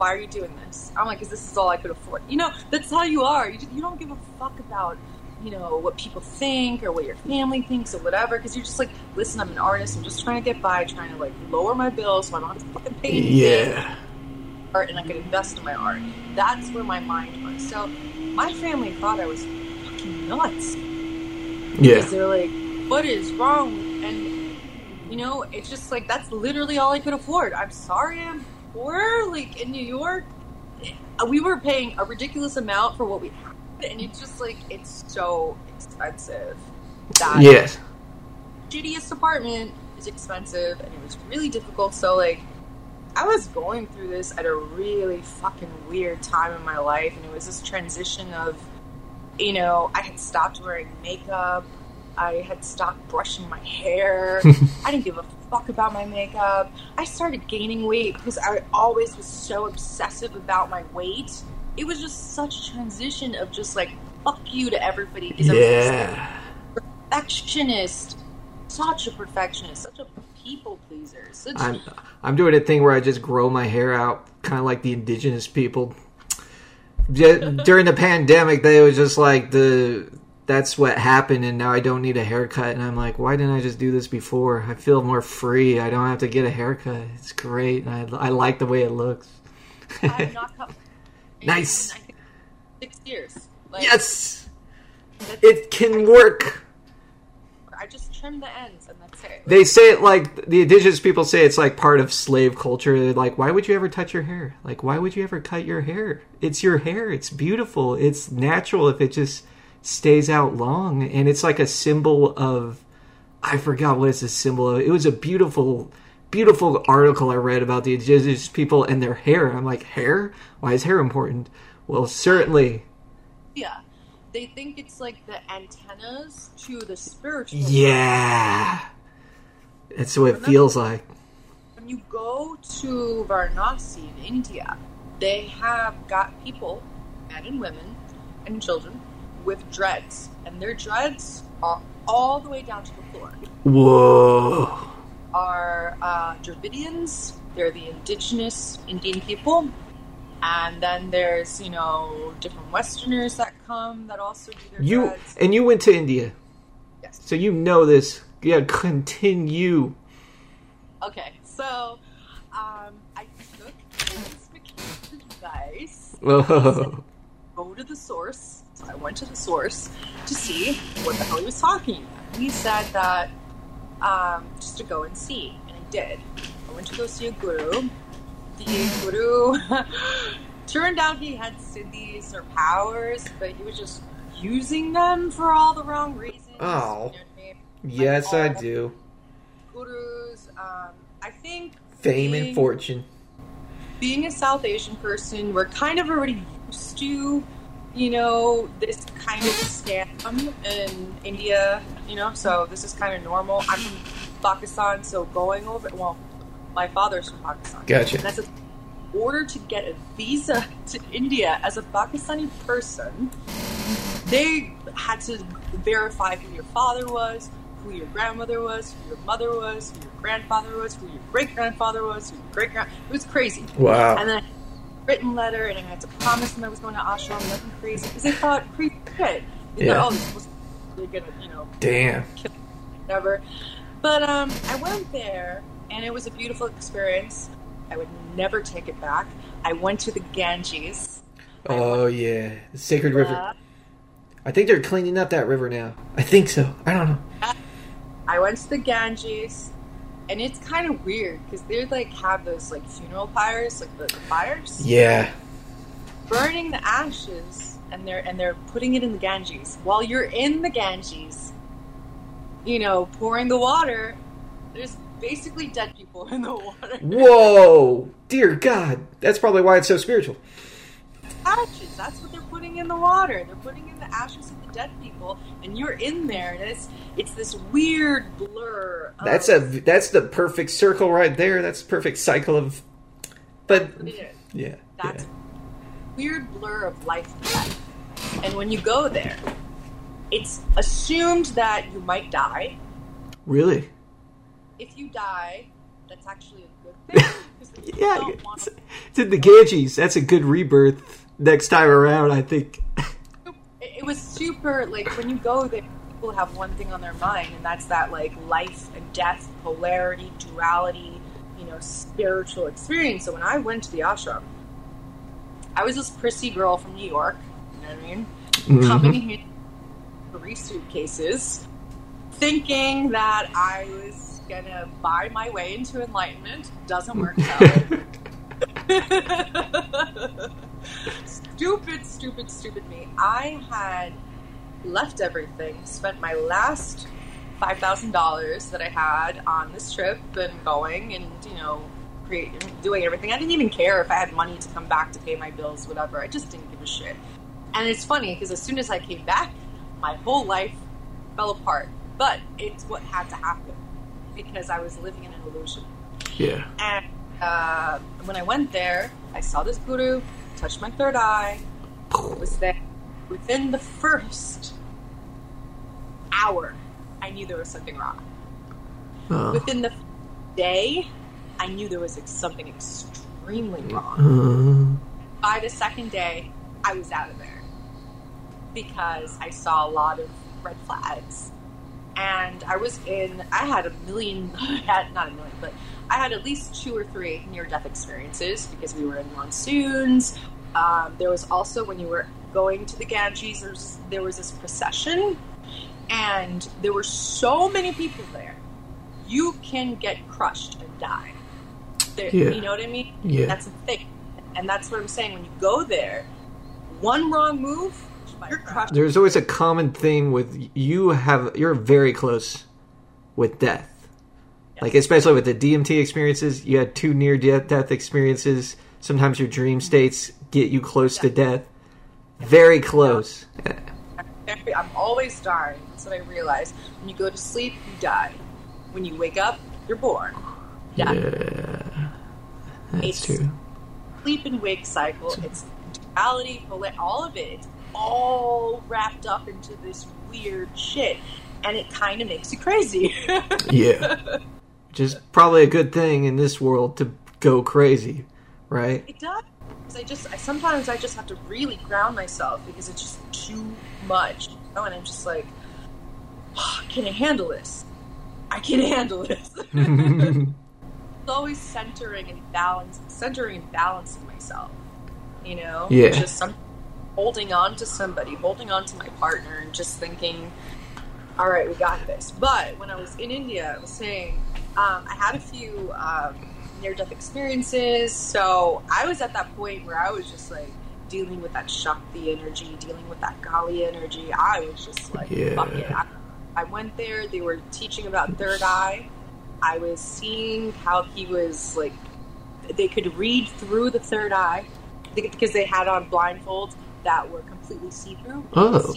Why are you doing this? I'm like, because this is all I could afford. You know, that's how you are. You, just, you don't give a fuck about, you know, what people think or what your family thinks or whatever. Because you're just like, listen, I'm an artist. I'm just trying to get by, trying to like lower my bills so I don't have to fucking pay anything Yeah. art and I could invest in my art. That's where my mind was. So my family thought I was fucking nuts. Because they're like, what is wrong? And, you know, it's just like, that's literally all I could afford. I'm sorry I'm poor. Like, in New York, uh, we were paying a ridiculous amount for what we had. And it's just like, it's so expensive. That Yes. shittiest apartment is expensive and it was really difficult. So like I was going through this at a really fucking weird time in my life and it was this transition of you know, I had stopped wearing makeup. I had stopped brushing my hair. I didn't give a fuck about my makeup. I started gaining weight because I always was so obsessive about my weight. It was just such a transition of just like fuck you to everybody because I was like, Yeah. perfectionist, such a perfectionist, such a people pleaser. Such I'm I'm doing a thing where I just grow my hair out, kind of like the indigenous people. During the pandemic, they was just like the that's what happened, and now I don't need a haircut. And I'm like, why didn't I just do this before? I feel more free. I don't have to get a haircut. It's great. And I I like the way it looks. I have not cut. Nice. Six years. Like, yes, it can work. I just trim the ends and that's it. They say it like the indigenous people say it's like part of slave culture. They're like, why would you ever touch your hair? Like, why would you ever cut your hair? It's your hair. It's beautiful. It's natural if it just stays out long. And it's like a symbol of, I forgot what it's a symbol of. It was a beautiful, beautiful article I read about the indigenous people and their hair. I'm like, hair? Why is hair important? Well, certainly. yeah, they think it's like the antennas to the spiritual. Yeah. That's what it feels like. When you go to Varanasi in India, they have got people, men and women, and children, with dreads, and their dreads are all the way down to the floor. Whoa. are uh, Dravidians. They're the indigenous Indian people. And then there's, you know, different Westerners that come that also do their You dreads. and you went to India, Yes. so you know this. Yeah, continue. Okay, so um, I took McKenna's advice. Whoa. Go to the source. I went to the source to see what the hell he was talking about. He said that um, just to go and see, and I did. I went to go see a guru. The guru turned out he had siddhis or powers, but he was just using them for all the wrong reasons. Oh. You know I mean? Yes, I do. Gurus. Um, I think Fame and fortune. being a South Asian person, we're kind of already used to, you know, this kind of scam in India, you know, so this is kind of normal. I'm from Pakistan, so going over, well, my father's from Pakistan. Gotcha. And that's a, in order to get a visa to India as a Pakistani person, they had to verify who your father was, who your grandmother was, who your mother was, who your grandfather was, who your great grandfather was, who your great grand. It was crazy. Wow. And then I had a written letter, and I had to promise them I was going to ashram, nothing crazy, because they thought crazy shit. They Yeah. thought, oh, this was they're gonna, you know, Damn. whatever. But um, I went there, and it was a beautiful experience. I would never take it back. I went to the Ganges. Oh yeah, the sacred river. I think they're cleaning up that river now. I think so. I don't know. I went to the Ganges, and it's kind of weird because they like have those like funeral pyres, like the, the fires, Yeah. burning the ashes, and they're and they're putting it in the Ganges. While you're in the Ganges, you know, pouring the water, there's basically dead people in the water. Whoa, dear God, that's probably why it's so spiritual. Ashes. That's what they're putting in the water. They're putting in the ashes of the dead people, and you're in there, and it's it's this weird blur. Of, That's a that's the perfect circle right there. That's the perfect cycle of. But yeah, That's yeah. weird blur of life and death. And when you go there, it's assumed that you might die. really, If you die, that's actually a good thing. yeah. It's, it's in the Ganges. That's a good rebirth next time around. I think. it, was super like when you go there people have one thing on their mind and that's that like life and death polarity duality you know spiritual experience so when i went to the ashram i was this prissy girl from new york you know what i mean Mhm. coming here three suitcases thinking that i was gonna buy my way into enlightenment doesn't work out stupid, stupid, stupid me. I had left everything, spent my last five thousand dollars that I had on this trip and going and you know creating, doing everything. I didn't even care if I had money to come back to pay my bills, whatever. I just didn't give a shit. And it's funny because as soon as I came back, my whole life fell apart. But it's what had to happen because I was living in an illusion. Yeah. And uh, when I went there, I saw this guru, touched my third eye, was there. Within the first hour, I knew there was something wrong. Oh. Within the day, I knew there was something extremely wrong. Uh, By the second day, I was out of there because I saw a lot of red flags. And I was in, I had a million, not a million, but I had at least two or three near death experiences because we were in monsoons. Um, there was also when you were going to the Ganges, there was, there was this procession, and there were so many people there. You can get crushed and die. There, Yeah. You know what I mean? Yeah. That's the thing. And that's what I'm saying. When you go there, one wrong move, you're crushed. There's always a common theme with you have you're very close with death. Like especially with the DMT experiences, you had two near death death experiences. Sometimes your dream states get you close to death. Very close. I'm always dying. That's what I realized. When you go to sleep, you die. When you wake up, you're born. Yeah. Yeah. That's It's- true. Sleep and wake cycle. It's duality, all of it. It's all wrapped up into this weird shit. And it kind of makes you crazy. Yeah. Which is probably a good thing in this world to go crazy, right? It does. I just, I, sometimes I just have to really ground myself because it's just too much. You know? And I'm just like, can I handle this? I can handle this. it's always centering and balance, centering and balancing myself. You know, Yeah. just some holding on to somebody, holding on to my partner, and just thinking, "All right, we got this." But when I was in India, I was saying um, I had a few um, near-death experiences, so I was at that point where I was just like dealing with that Shakti energy, dealing with that Kali energy. I was just like, Yeah. "Fuck it." I, I went there. They were teaching about third eye. I was seeing how he was like they could read through the third eye because they had on blindfolds that were completely see through. Oh.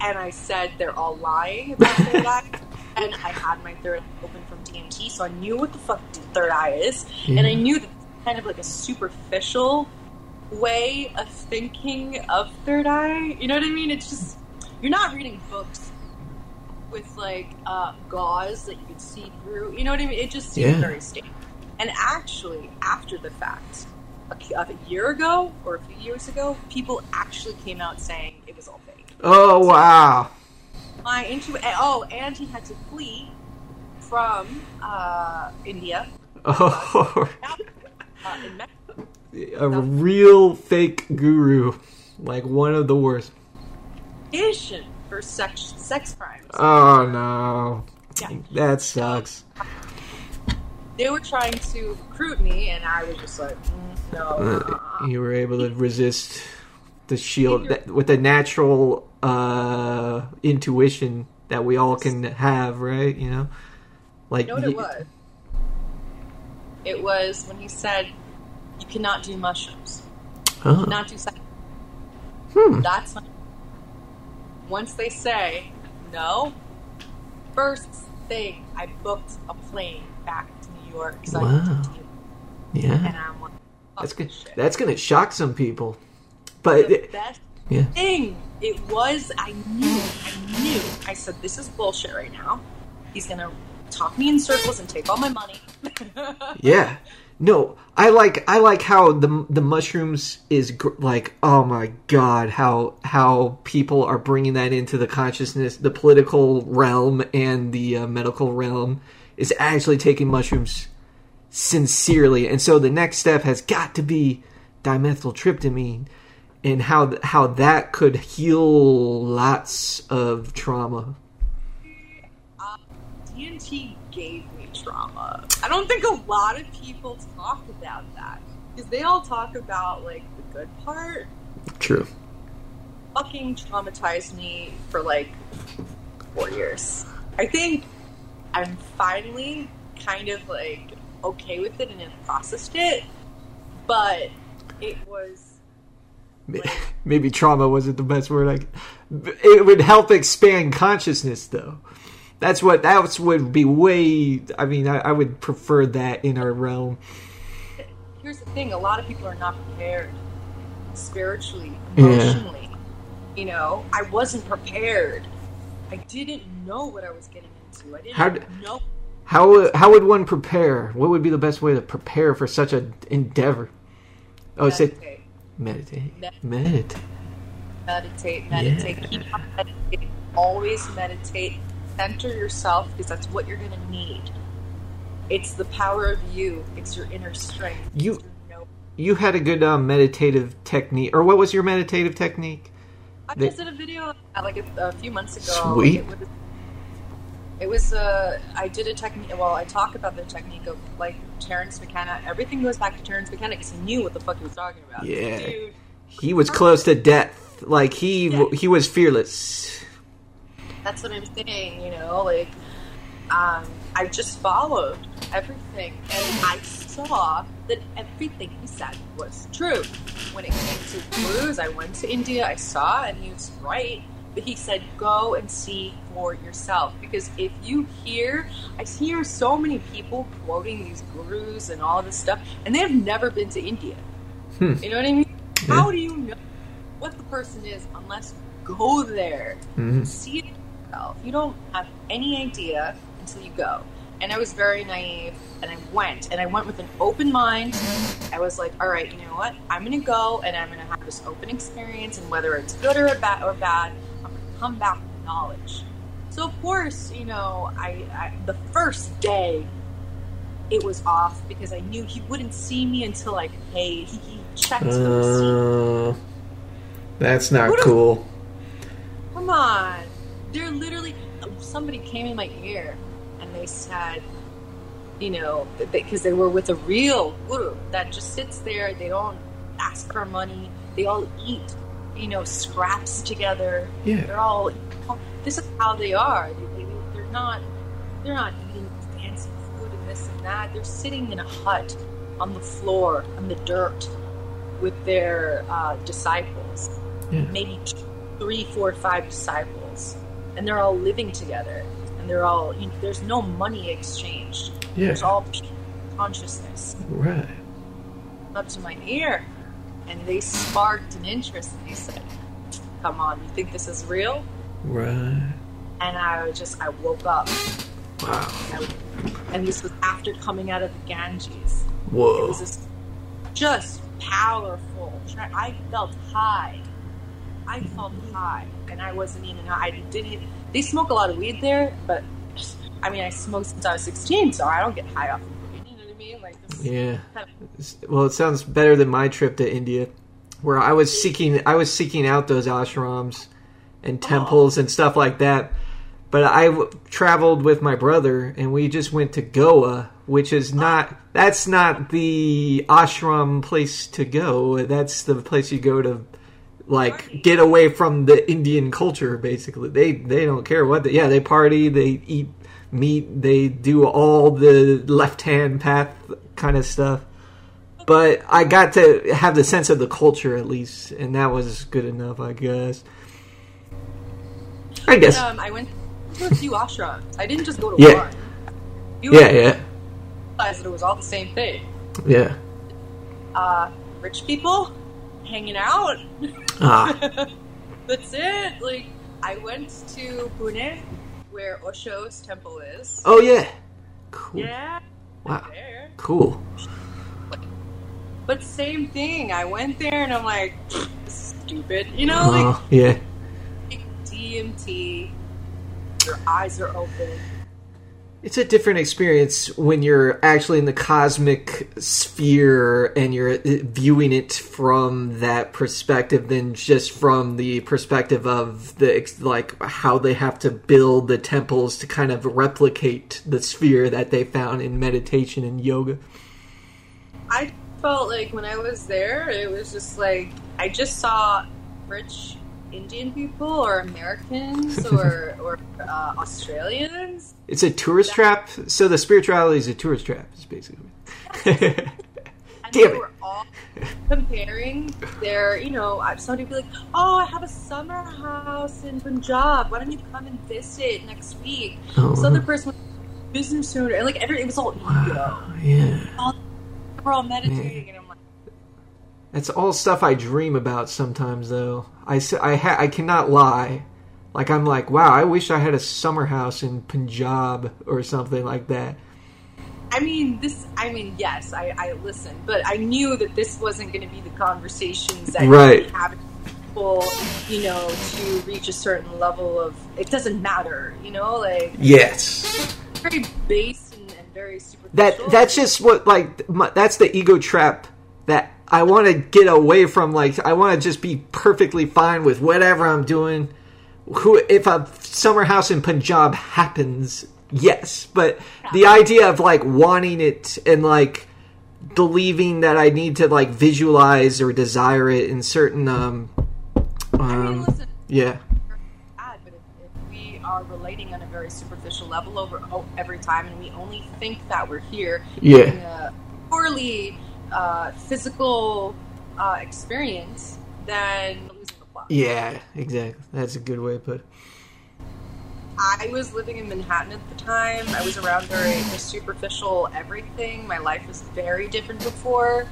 And I said they're all lying about third eye. And I had my third eye open DMT, so I knew what the fuck third eye is. And I knew that it's kind of like a superficial way of thinking of third eye. You know what I mean? It's just you're not reading books with like uh, gauze that you can see through. You know what I mean? It just seems Yeah. very stable. And actually, after the fact, a, a year ago or a few years ago, people actually came out saying it was all fake. Oh wow. My intu- oh, and he had to flee from uh, India Oh, uh, a real fake guru, like one of the worst. For sex sex crimes. Oh no, Yeah. that sucks. They were trying to recruit me, and I was just like, mm, no. Uh, you were able to resist the shield that, with the natural uh, intuition that we all can have, right? You know, like You know what it was? It was when he said, "You cannot do mushrooms. Oh. Not do psych." Hmm. That's not. Once they say no, first thing I booked a plane back to New York. So Wow. continue. And Yeah, I'm like, that's good. shit." That's gonna shock some people, but the best yeah, thing. It was, I knew, I knew. I said, this is bullshit right now. He's gonna talk me in circles and take all my money. yeah. No, I like I like how the the mushrooms is gr- like oh my god how how people are bringing that into the consciousness the political realm and the uh, medical realm is actually taking mushrooms sincerely and so the next step has got to be dimethyltryptamine and how how that could heal lots of trauma DMT gave me trauma. I don't think a lot of people talk about that because they all talk about like the good part. true Fucking traumatized me for like four years. I think I'm finally kind of like okay with it and have processed it, but it was maybe trauma wasn't the best word. Like, it would help expand consciousness, though. That's what that would be way. I mean, I, I would prefer that in our realm. here's the thing a lot of people are not prepared spiritually Yeah. emotionally you know i wasn't prepared i didn't know what i was getting into i didn't How d- know How how would one prepare? What would be the best way to prepare for such an endeavor? Oh, it's it. meditate Meditate. Meditate. meditate meditate Yeah. keep on meditating always meditate center yourself because that's what you're going to need it's the power of you it's your inner strength You- You had a good um, meditative technique, or what was your meditative technique? I just did a video like a, a few months ago. Sweet. It was, it was uh, I did a technique. Well, I talk about the technique of like Terence McKenna. Everything goes back to Terence McKenna because he knew what the fuck he was talking about. Yeah. dude. He was close to death. Like he Yeah. he was fearless. That's what I'm saying. You know, like um, I just followed everything, and I saw that everything he said was true. When it came to blues, I went to India. I saw, and he was right. But he said, "Go and see for yourself." Because if you hear, I hear so many people quoting these gurus and all this stuff, and they have never been to India. Hmm. You know what I mean? How do you know what the person is unless you go there? Mhm. see it yourself. You don't have any idea until you go. And I was very naive, and I went, and I went with an open mind. I was like, all right, you know what? I'm going to go, and I'm going to have this open experience, and whether it's good or bad, or bad, I'm going to come back with knowledge. So of course, you know, I, I the first day it was off because I knew he wouldn't see me until I paid. He, he checked the. Uh, that's not What cool. Come on. They're literally. Somebody came in my ear and they said, you know, because they were with a real guru that just sits there. They don't ask for money. They all eat, you know, scraps together. Yeah. They're all. This is how they are. They, they, they're not. They're not eating fancy food and this and that. They're sitting in a hut on the floor on the dirt with their uh, disciples Yeah. maybe two, three, four, five disciples, and they're all living together, and they're all. You know, there's no money exchanged. Yeah. There's all consciousness Right. up to my ear, and they sparked an interest. And they said, "Come on, you think this is real?" Right. And I just, I woke up, Wow. I, and this was after coming out of the Ganges. Whoa it was this just powerful. I felt high. I felt high, and I wasn't even. I didn't. They smoke a lot of weed there, but I mean, I smoked since I was 16, so I don't get high off of weed. You know what I mean? Like. Yeah. Kind of, Well, it sounds better than my trip to India, where I was seeking I was seeking out those ashrams and temples and stuff like that. But I w- traveled with my brother, and we just went to Goa, which is not that's not the ashram place to go. That's the place you go to like get away from the Indian culture. Basically, they they don't care what. They, yeah, they party. They eat meat. They do all the left hand path kind of stuff. But I got to have the sense of the culture at least, and that was good enough, I guess. I guess. Um, I went to a few ashrams. I didn't just go to Yeah. one. You Yeah, yeah, realized that it was all the same thing. yeah. Uh, rich people hanging out. Ah, That's it. Like I went to Pune, where Osho's temple is. oh yeah. Cool. Yeah, Wow. there. Cool. But same thing. I went there and I'm like, stupid. You know, like Oh, yeah. DMT. Your eyes are open. It's a different experience when you're actually in the cosmic sphere and you're uh, viewing it from that perspective than just from the perspective of the like how they have to build the temples to kind of replicate the sphere that they found in meditation and yoga. I felt like when I was there, it was just like I just saw rich Indian people or Americans or or uh, Australians. It's a tourist trap, so the spirituality is a tourist trap, is basically. Damn it. were all comparing their, you know, I- somebody would be like, "Oh, I have a summer house in Punjab. Why don't you come and visit next week?" Oh, This other person was business owner, and like every it was all ego. yeah. We're all meditating, and That's all stuff I dream about sometimes, though. I ha- I cannot lie. Like, I'm like, wow, I wish I had a summer house in Punjab or something like that. I mean, this. I mean, yes, I, I listen, but I knew that this wasn't going to be the conversations that Right. you have people, you know, to reach a certain level of. It doesn't matter, you know, like Yes. very base and, and very superficial. That That's just what, like, my, that's the ego trap that I want to get away from. Like, I want to just be perfectly fine with whatever I'm doing. Who, if a summer house in Punjab happens, yes. But the idea of, like, wanting it and, like, believing that I need to like visualize or desire it in certain um I mean, um listen, yeah bad, but if, if we are relating on a very superficial level over oh, every time, and we only think that we're here in yeah a poorly uh, physical uh, experience, then we're losing the plot. yeah exactly that's a good way to put it I was living in Manhattan at the time. I was around very superficial everything. My life was very different before.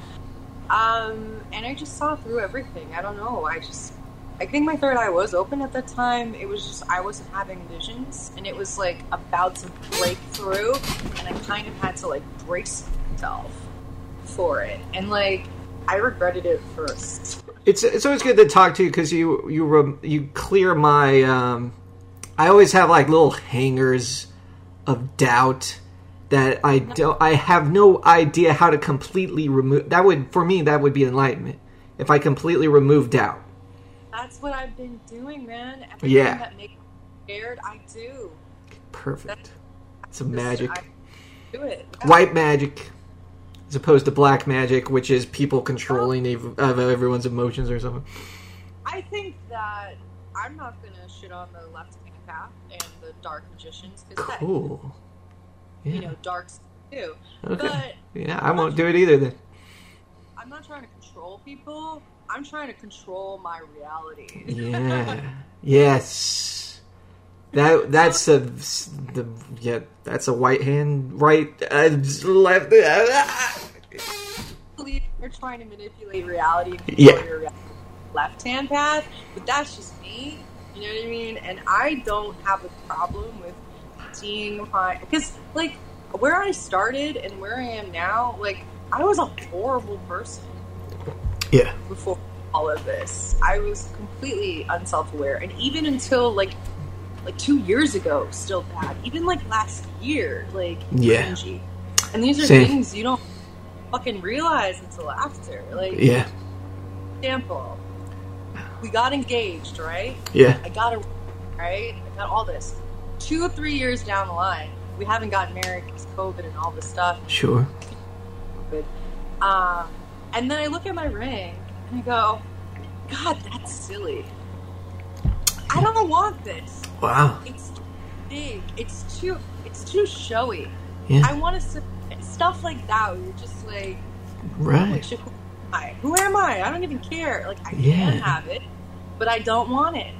Um, and I just saw through everything. I don't know. I just, I think my third eye was open at that time. It was just, I wasn't having visions. And it was like about to break through. And I kind of had to like brace myself for it. And like, I regretted it first. it's it's always good to talk to you because you you you clear my um I always have like little hangers of doubt that I don't I have no idea how to completely remove that would for me that would be enlightenment if I completely remove doubt That's what I've been doing, man. Everything Yeah. that makes me scared, I do. perfect some Just- magic I do it. Yeah. white magic as opposed to black magic which is people controlling ev- everyone's emotions or something I think that I'm not gonna shit on the left path and the dark magicians because cool yeah you know darks too. okay But yeah I won't do it either then I'm not trying to control people. I'm trying to control my reality. Yeah. yes. That that's a the yeah that's a white hand right uh, left uh, believe you're trying to manipulate reality and Yeah. your left hand path, but that's just me. You know what I mean? And I don't have a problem with seeing my because like where I started and where I am now, like I was a horrible person yeah before all of this. I was completely unself-aware, and even until like like two years ago, still bad. Even like last year, like Yeah. cringy. And these are Same. things you don't fucking realize until after. Like yeah example, we got engaged, right? yeah I got a right. I got all this. Two or three years down the line, we haven't gotten married because COVID and all this stuff. sure stupid. Um, and then I look at my ring and I go, God, that's silly. I don't want this. Wow. It's big. It's too. It's too showy. Yeah. I want to stuff like that. Where you're just like, Right. who am I? Who am I? I don't even care. Like I Yeah. can have it, but I don't want it.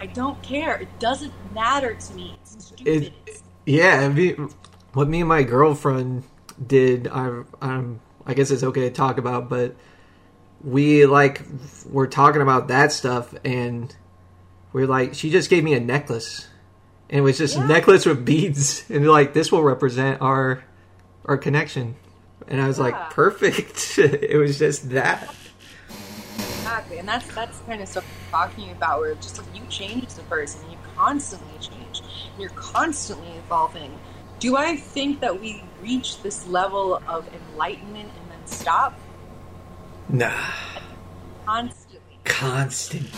I don't care. It doesn't matter to me. It's stupid. It- Yeah, I mean, what me and my girlfriend did, I'm. I guess it's okay to talk about, but we like we're talking about that stuff, and we're like, she just gave me a necklace, and it was just a Yeah. necklace with beads, and like this will represent our our connection, and I was Yeah. like, ah. perfect. it was just that. Exactly, and that's that's kind of stuff we're talking about, where just like you change as a person, and you constantly change, and you're constantly evolving. Do I think that we reach this level of enlightenment and then stop? Nah, Constantly, constant.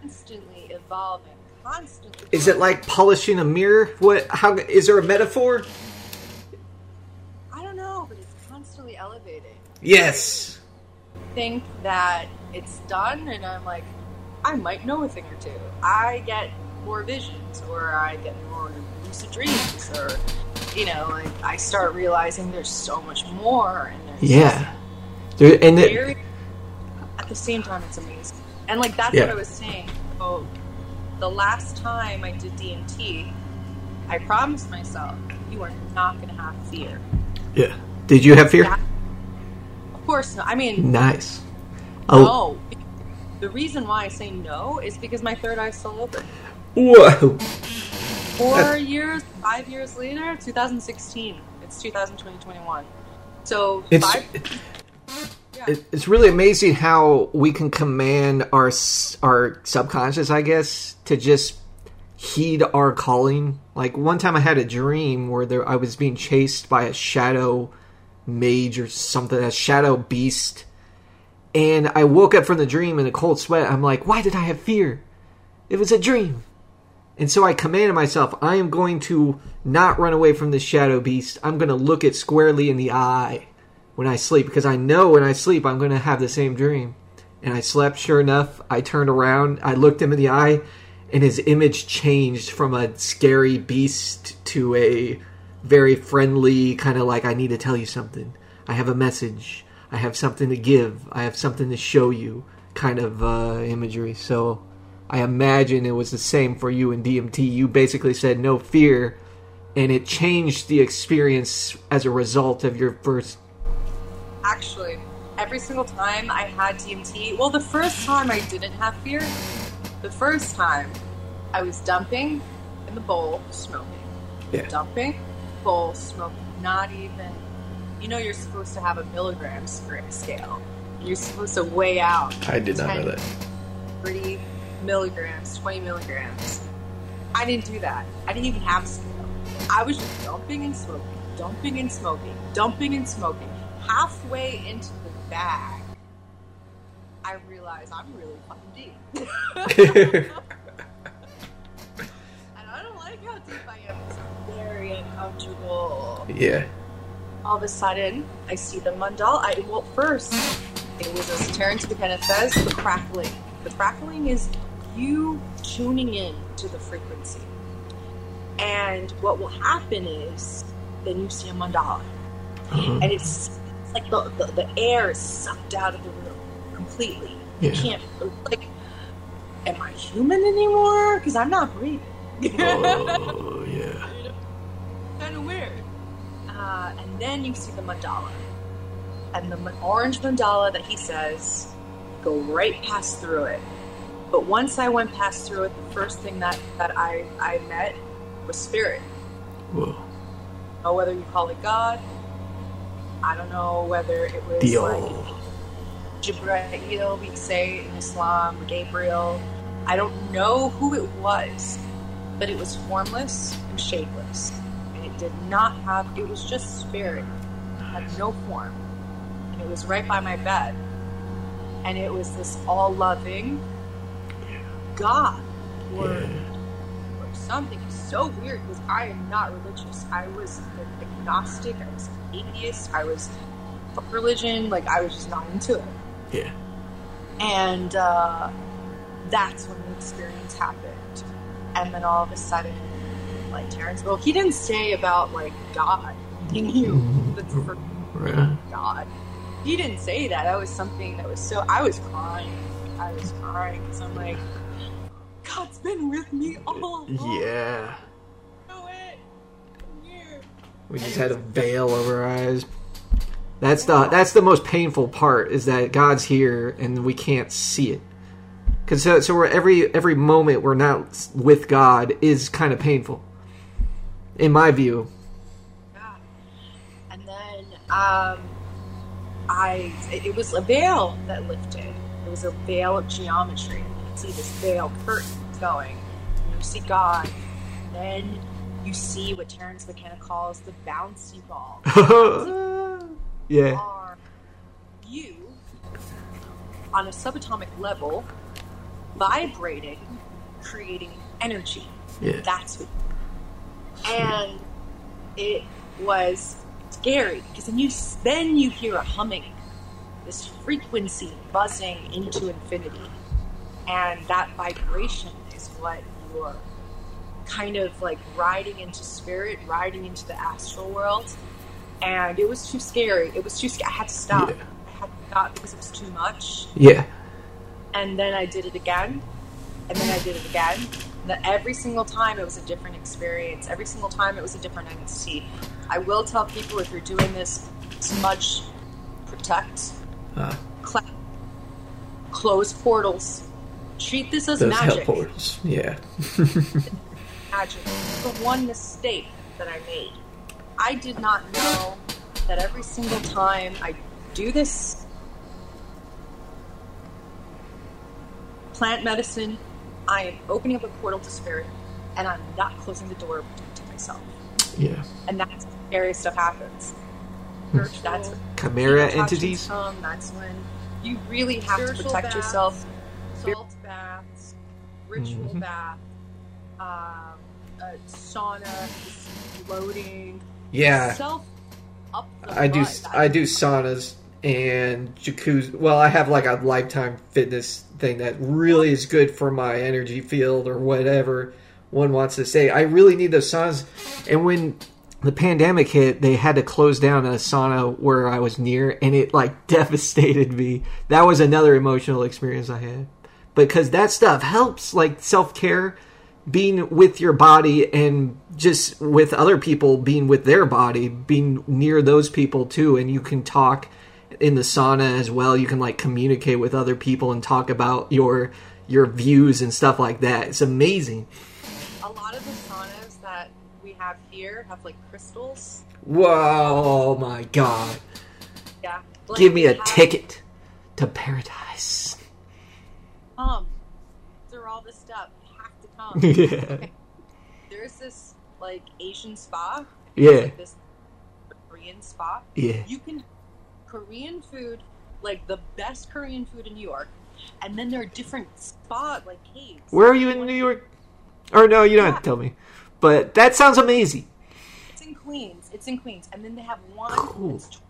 constantly evolving, constantly. Is it like polishing a mirror? What? How is there a metaphor? I don't know, but it's constantly elevating. Yes. think that it's done and I'm like, I might know a thing or two. I get more visions or I get more lucid dreams or you know, like I start realizing there's so much more and there's Yeah. There, and just it, at the same time it's amazing. And like that's Yeah. what I was saying. Oh the last time I did DMT, I promised myself you are not gonna have fear. yeah. Did you have fear? That- of course not. I mean Nice. Oh, No. The reason why I say no is because my third eye's still open. whoa. Four years, five years later, 2016. It's 2020, So It's five. It's really amazing how we can command our our subconscious, I guess, to just heed our calling. Like one time, I had a dream where there I was being chased by a shadow mage or something, a shadow beast, and I woke up from the dream in a cold sweat. I'm like, why did I have fear? It was a dream. And so I commanded myself, I am going to not run away from this shadow beast. I'm going to look it squarely in the eye when I sleep because I know when I sleep I'm going to have the same dream. And I slept, sure enough. I turned around, I looked him in the eye, and his image changed from a scary beast to a very friendly, kind of like, I need to tell you something. I have a message. I have something to give. I have something to show you kind of uh, imagery. So I imagine it was the same for you in DMT. You basically said no fear, and it changed the experience as a result of your first. Actually, every single time I had DMT, well, the first time I didn't have fear, the first time I was dumping in the bowl, smoking. Yeah. Dumping, bowl, smoking. Not even, you know, you're supposed to have a milligram sc- scale. You're supposed to weigh out. I did not know that. 30 milligrams, 20 milligrams. I didn't do that. I didn't even have a scale. I was just dumping and smoking, dumping and smoking, dumping and smoking. Halfway into the bag, I realize I'm really fucking deep. and I don't like how deep I am. It's very uncomfortable. yeah. All of a sudden, I see the mandala. I, well, first, it was as Terence McKenna says, the crackling. The crackling is you tuning in to the frequency. And what will happen is, then you see a mandala. Uh-huh. And it's, it's like the, the, the air is sucked out of the room completely. You Yeah. can't, like, am I human anymore? Because I'm not breathing. Oh yeah. kind of weird. Uh, and then you see the mandala. And the ma- orange mandala that he says, go right past through it. But once I went past through it, the first thing that, that I, I met was spirit. Whoa. know whether you call it God. I don't know whether it was Dio. like Jibreel, we say in Islam, Gabriel. I don't know who it was, but it was formless and shapeless. And it did not have, it was just spirit. It had no form. And it was right by my bed. And it was this all loving God or, or something. It's so weird because I am not religious. I was agnostic, I was atheist, I was religion, like I was just not into it. Yeah. And uh, that's when the experience happened. And then all of a sudden, like Terence, well, he didn't say about like God. He knew the for Right. God. He didn't say that. That was something that was so. I was crying. I was crying because I'm like, God's been with me all along. Yeah. I know it. I'm here. We just had a veil over our eyes. That's the that's the most painful part is that God's here and we can't see it. Cause so, so we're every every moment we're not with God is kind of painful, in my view. Yeah. And then um, I it, was a veil that lifted. It was a veil of geometry. You can see this veil curtain going. And you see God. And then you see what Terence McKenna calls the bouncy ball. yeah. Are you on a subatomic level vibrating, creating energy? Yeah. That's what. And it was scary because then you then you hear a humming, this frequency buzzing into infinity, and that vibration is what you're kind of like riding into spirit, riding into the astral world. And it was too scary. It was too scary. I had to stop. Yeah. I had to stop because it was too much Yeah. and then I did it again, and then I did it again. That every single time it was a different experience. Every single time it was a different entity. I will tell people if you're doing this, smudge, protect, Uh, close portals. Treat this as those hell magic. portals. Yeah. Magic. The one mistake that I made. I did not know that every single time I do this plant medicine, I am opening up a portal to spirit and I'm not closing the door to myself. Yeah. And that's when scary stuff happens. That's when Chimera entities. come, that's when you really have to protect baths, yourself. Salt baths, ritual Mhm. bath, Um, a sauna, floating, Yeah. self up the I do. I do saunas and jacuzzi. Well, I have like a lifetime fitness thing that really is good for my energy field or whatever one wants to say. I really need those saunas. And when the pandemic hit, they had to close down a sauna where I was near, and it like devastated me. That was another emotional experience I had because that stuff helps, like self care being with your body and just with other people being with their body being near those people too and you can talk in the sauna as well you can like communicate with other people and talk about your your views and stuff like that it's amazing a lot of the saunas that we have here have like crystals. whoa oh my god Yeah. Like, give me a have- ticket to paradise Come through all this stuff. You have to come. yeah There's this like Asian spa. yeah Like this Korean spa. yeah You can Korean food, like the best Korean food in New York, and then there are different spa like caves. where are you in new york or no you don't have to tell me but that sounds amazing It's in Queens. It's in Queens, and then they have one Cool. that's 20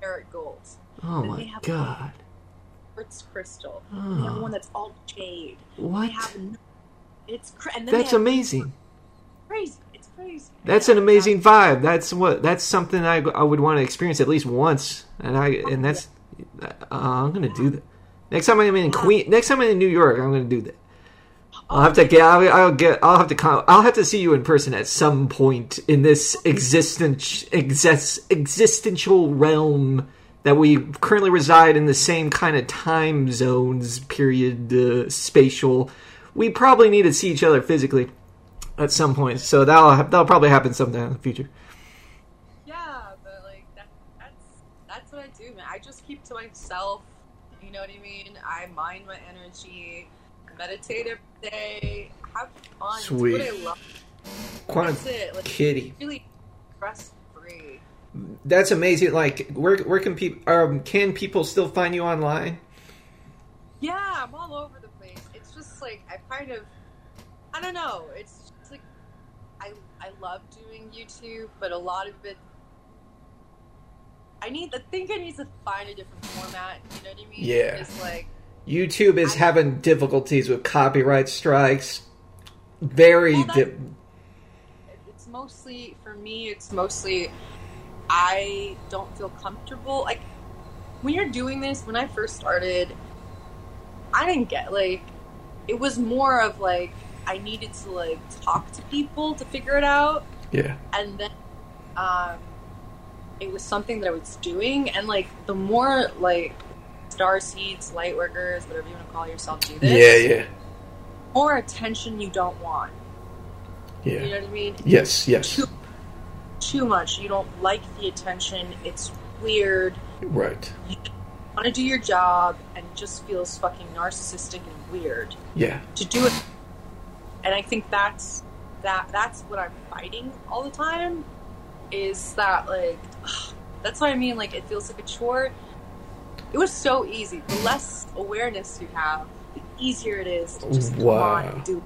karat gold. oh Then my they have god quartz crystal. They have Oh. one that's all jade. what They have it's cra- and then That's amazing. Crazy. It's crazy. That's an amazing vibe. That's what. That's something I, I would want to experience at least once. And I and that's. Uh, I'm gonna do that. Next time I'm in Queen. Next time I'm in New York, I'm gonna do that. I'll have to get. I'll, I'll get. I'll have to. Come, I'll have to see you in person at some point in this existence exist, existential realm that we currently reside in the same kind of time zones, period, uh, spatial. We probably need to see each other physically at some point. So that'll hap- that'll probably happen sometime in the future. Yeah, but like that, that's that's what I do, man. I just keep to myself. You know what I mean? I mind my energy, meditate every day, have fun. Sweet. It's what I love. Quantum That's it. Like Kitty. really stress free. That's amazing. Like, where where can people um, can people still find you online? Yeah, I'm all over the place. It's just like I kind of, I don't know. It's just like I I love doing YouTube, but a lot of it. I need. I think I need to find a different format. You know what I mean? Yeah. It's like YouTube is having difficulties with copyright strikes. Very. Well, di- it's mostly for me it's mostly i don't feel comfortable like when you're doing this when i first started i didn't get like it was more of like i needed to like talk to people to figure it out yeah. and then um it was something that i was doing and like the more like star seeds light workers whatever you want to call yourself do this Yeah. Yeah. more attention you don't want Yeah. you know what i mean Yes. Yes. too, too much. You don't like the attention. It's weird. Right. You want to do your job, and it just feels fucking narcissistic and weird Yeah. to do it. And I think that's that. That's what I'm fighting all the time. Is that like? That's what I mean. Like it feels like a chore. It was so easy. The less awareness you have, the easier it is to just come on and do.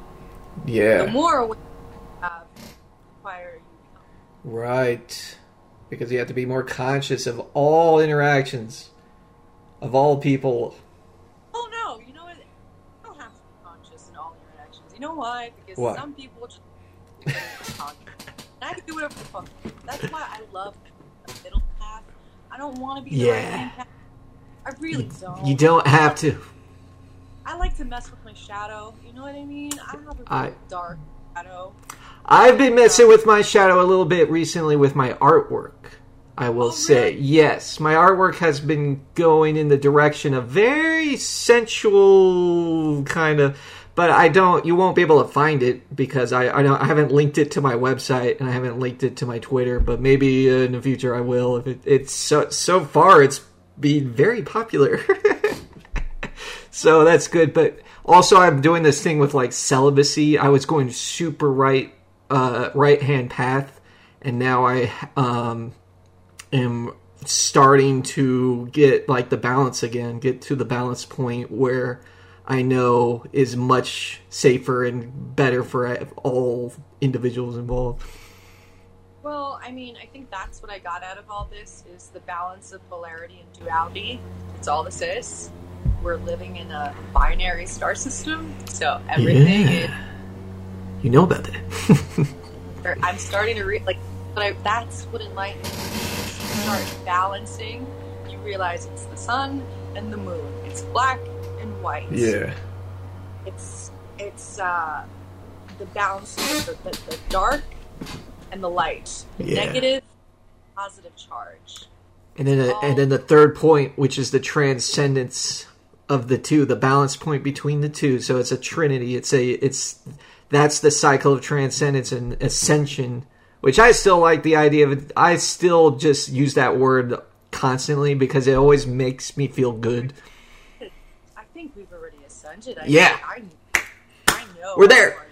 The Yeah. more awareness you have, the quieter you become. Right. Because you have to be more conscious of all interactions, of all people. Oh no, you know what? You don't have to be conscious in all interactions. You know why? Because Why? some people just talk. And I can do whatever the fuck. That's why I love the middle path. I don't want to be the Yeah. right path. I really don't. You don't have to. I like to mess with my shadow. You know what I mean? I have a really I- dark shadow. I've been messing with my shadow a little bit recently with my artwork. I will Oh, say, really? yes, my artwork has been going in the direction of very sensual kind of, but I don't. You won't be able to find it because I I, I haven't linked it to my website and I haven't linked it to my Twitter. But maybe in the future I will. If it, it's so so far, it's been very popular. so that's good. But also, I'm doing this thing with like celibacy. I was going super right, uh, right hand path, and now I um, am starting to get like the balance again. Get to the balance point where I know is much safer and better for all individuals involved. Well, I mean, I think that's what I got out of all this is the balance of polarity and duality. It's all this is. We're living in a binary star system, so everything is You know about that. I'm starting to read like, but I, that's what enlightenment is. You start balancing. You realize it's the sun and the moon. It's black and white. Yeah. It's it's uh, the balance of the, the, the dark and the light. The Yeah. negative, positive charge. And then, uh, and then the third point, which is the transcendence of the two, the balance point between the two. So it's a trinity. It's a, it's that's the cycle of transcendence and ascension, which I still like the idea of. It. I still just use that word constantly because it always makes me feel good. I think we've already ascended. I Yeah. I, I know. We're there.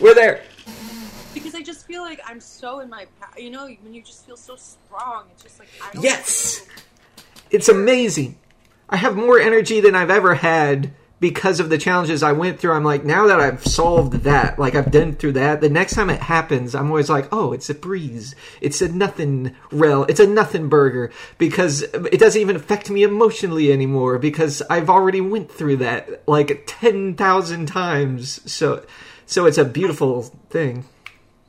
We're there. Because I just feel like I'm so in my, you know, when you just feel so strong, it's just like I don't. Yes. It's amazing. I have more energy than I've ever had because of the challenges I went through. I'm like, now that I've solved that, like I've done through that, the next time it happens, I'm always like, oh, it's a breeze. It's a nothing rel. It's a nothing burger because it doesn't even affect me emotionally anymore because I've already went through that like 10,000 times. So, so it's a beautiful thing.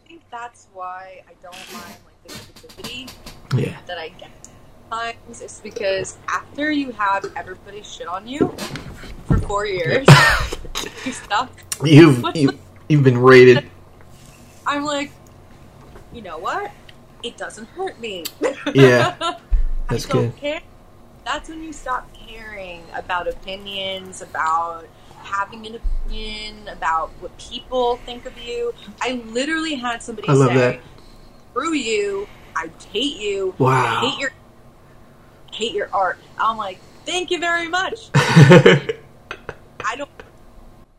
I think that's why I don't mind like the negativity Yeah. that I get sometimes. It's because after you have everybody shit on you for four years, you stop. You've, you, you've been rated. I'm like, you know what? It doesn't hurt me. Yeah. I That's don't good. care. That's when you stop caring about opinions, about having an opinion, about what people think of you. I literally had somebody I love say, that. "Screw you! I hate you! Wow. I hate your hate your art." I'm like, "Thank you very much." I don't.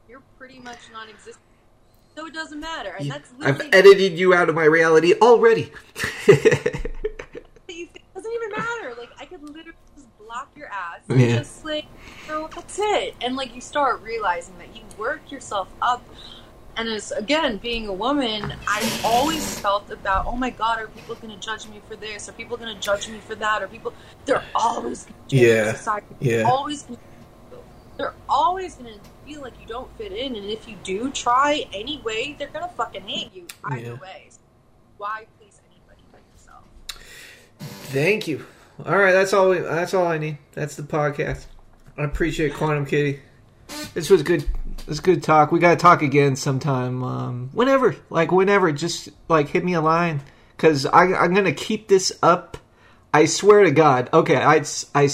You're pretty much non-existent, so it doesn't matter, and that's I've edited you out of my reality already. it doesn't even matter. Like I could literally just block your ass. Yeah. Just like, you that's it. And like you start realizing that you work yourself up. And as again, being a woman, I've always felt about, oh my god, are people going to judge me for this? Are people going to judge me for that? Are people? They're always going to judge Yeah. Society Yeah. always. Gonna, they're always gonna feel like you don't fit in, and if you do try anyway, they're gonna fucking hate you either Yeah. way. So why please anybody but yourself? Thank you. All right, that's all. We, that's all I need. That's the podcast. I appreciate Quantum Kitty. This was good. Was good talk. We gotta talk again sometime. Um, whenever, like whenever, just like hit me a line because I'm gonna keep this up. I swear to God. Okay, I I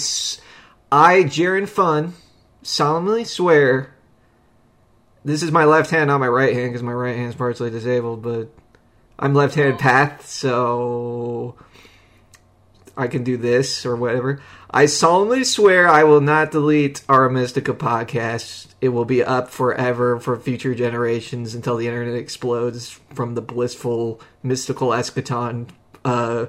I Jaren Fun solemnly swear. This is my left hand, not my right hand, because my right hand is partially disabled. But I'm left-handed path, so I can do this or whatever. I solemnly swear I will not delete Aura Mystica podcast. It will be up forever for future generations until the internet explodes from the blissful mystical eschaton uh,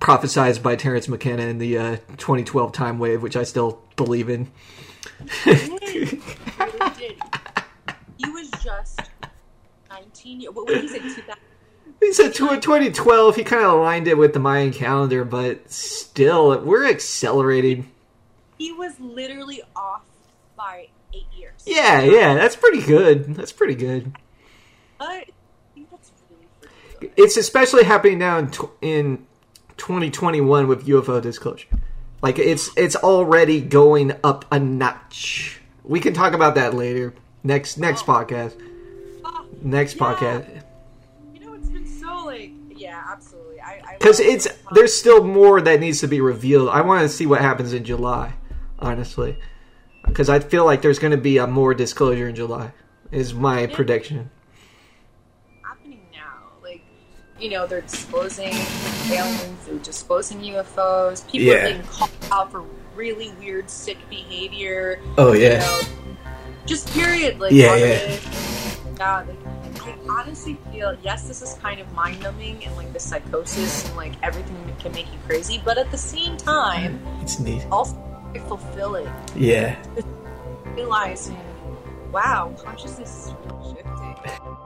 prophesized by Terence McKenna in the uh, 2012 time wave, which I still believe in. He. Was just 19 years. What did he 2000? He said tw- 2012. He kind of aligned it with the Mayan calendar, but still, we're accelerating. He was literally off by eight years. Yeah, yeah, that's pretty good. That's pretty good. I think that's really good. It's especially happening now in, tw- in 2021 with UFO disclosure. Like it's it's already going up a notch. We can talk about that later. Next next podcast. Ah, Next Yeah. podcast. Because it's there's still more that needs to be revealed. I want to see what happens in July, honestly, because I feel like there's going to be a more disclosure in July. Is my prediction. happening now. Like, you know, they're disclosing aliens, they're disclosing UFOs. People Yeah. are being called out for really weird, sick behavior. Oh You know, just period. Like, Yeah, yeah. Yeah, like, honestly feel yes, this is kind of mind numbing and like the psychosis and like everything can make you crazy, but at the same time, it's neat. also fulfilling. Yeah. Realizing, wow, consciousness is really shifting.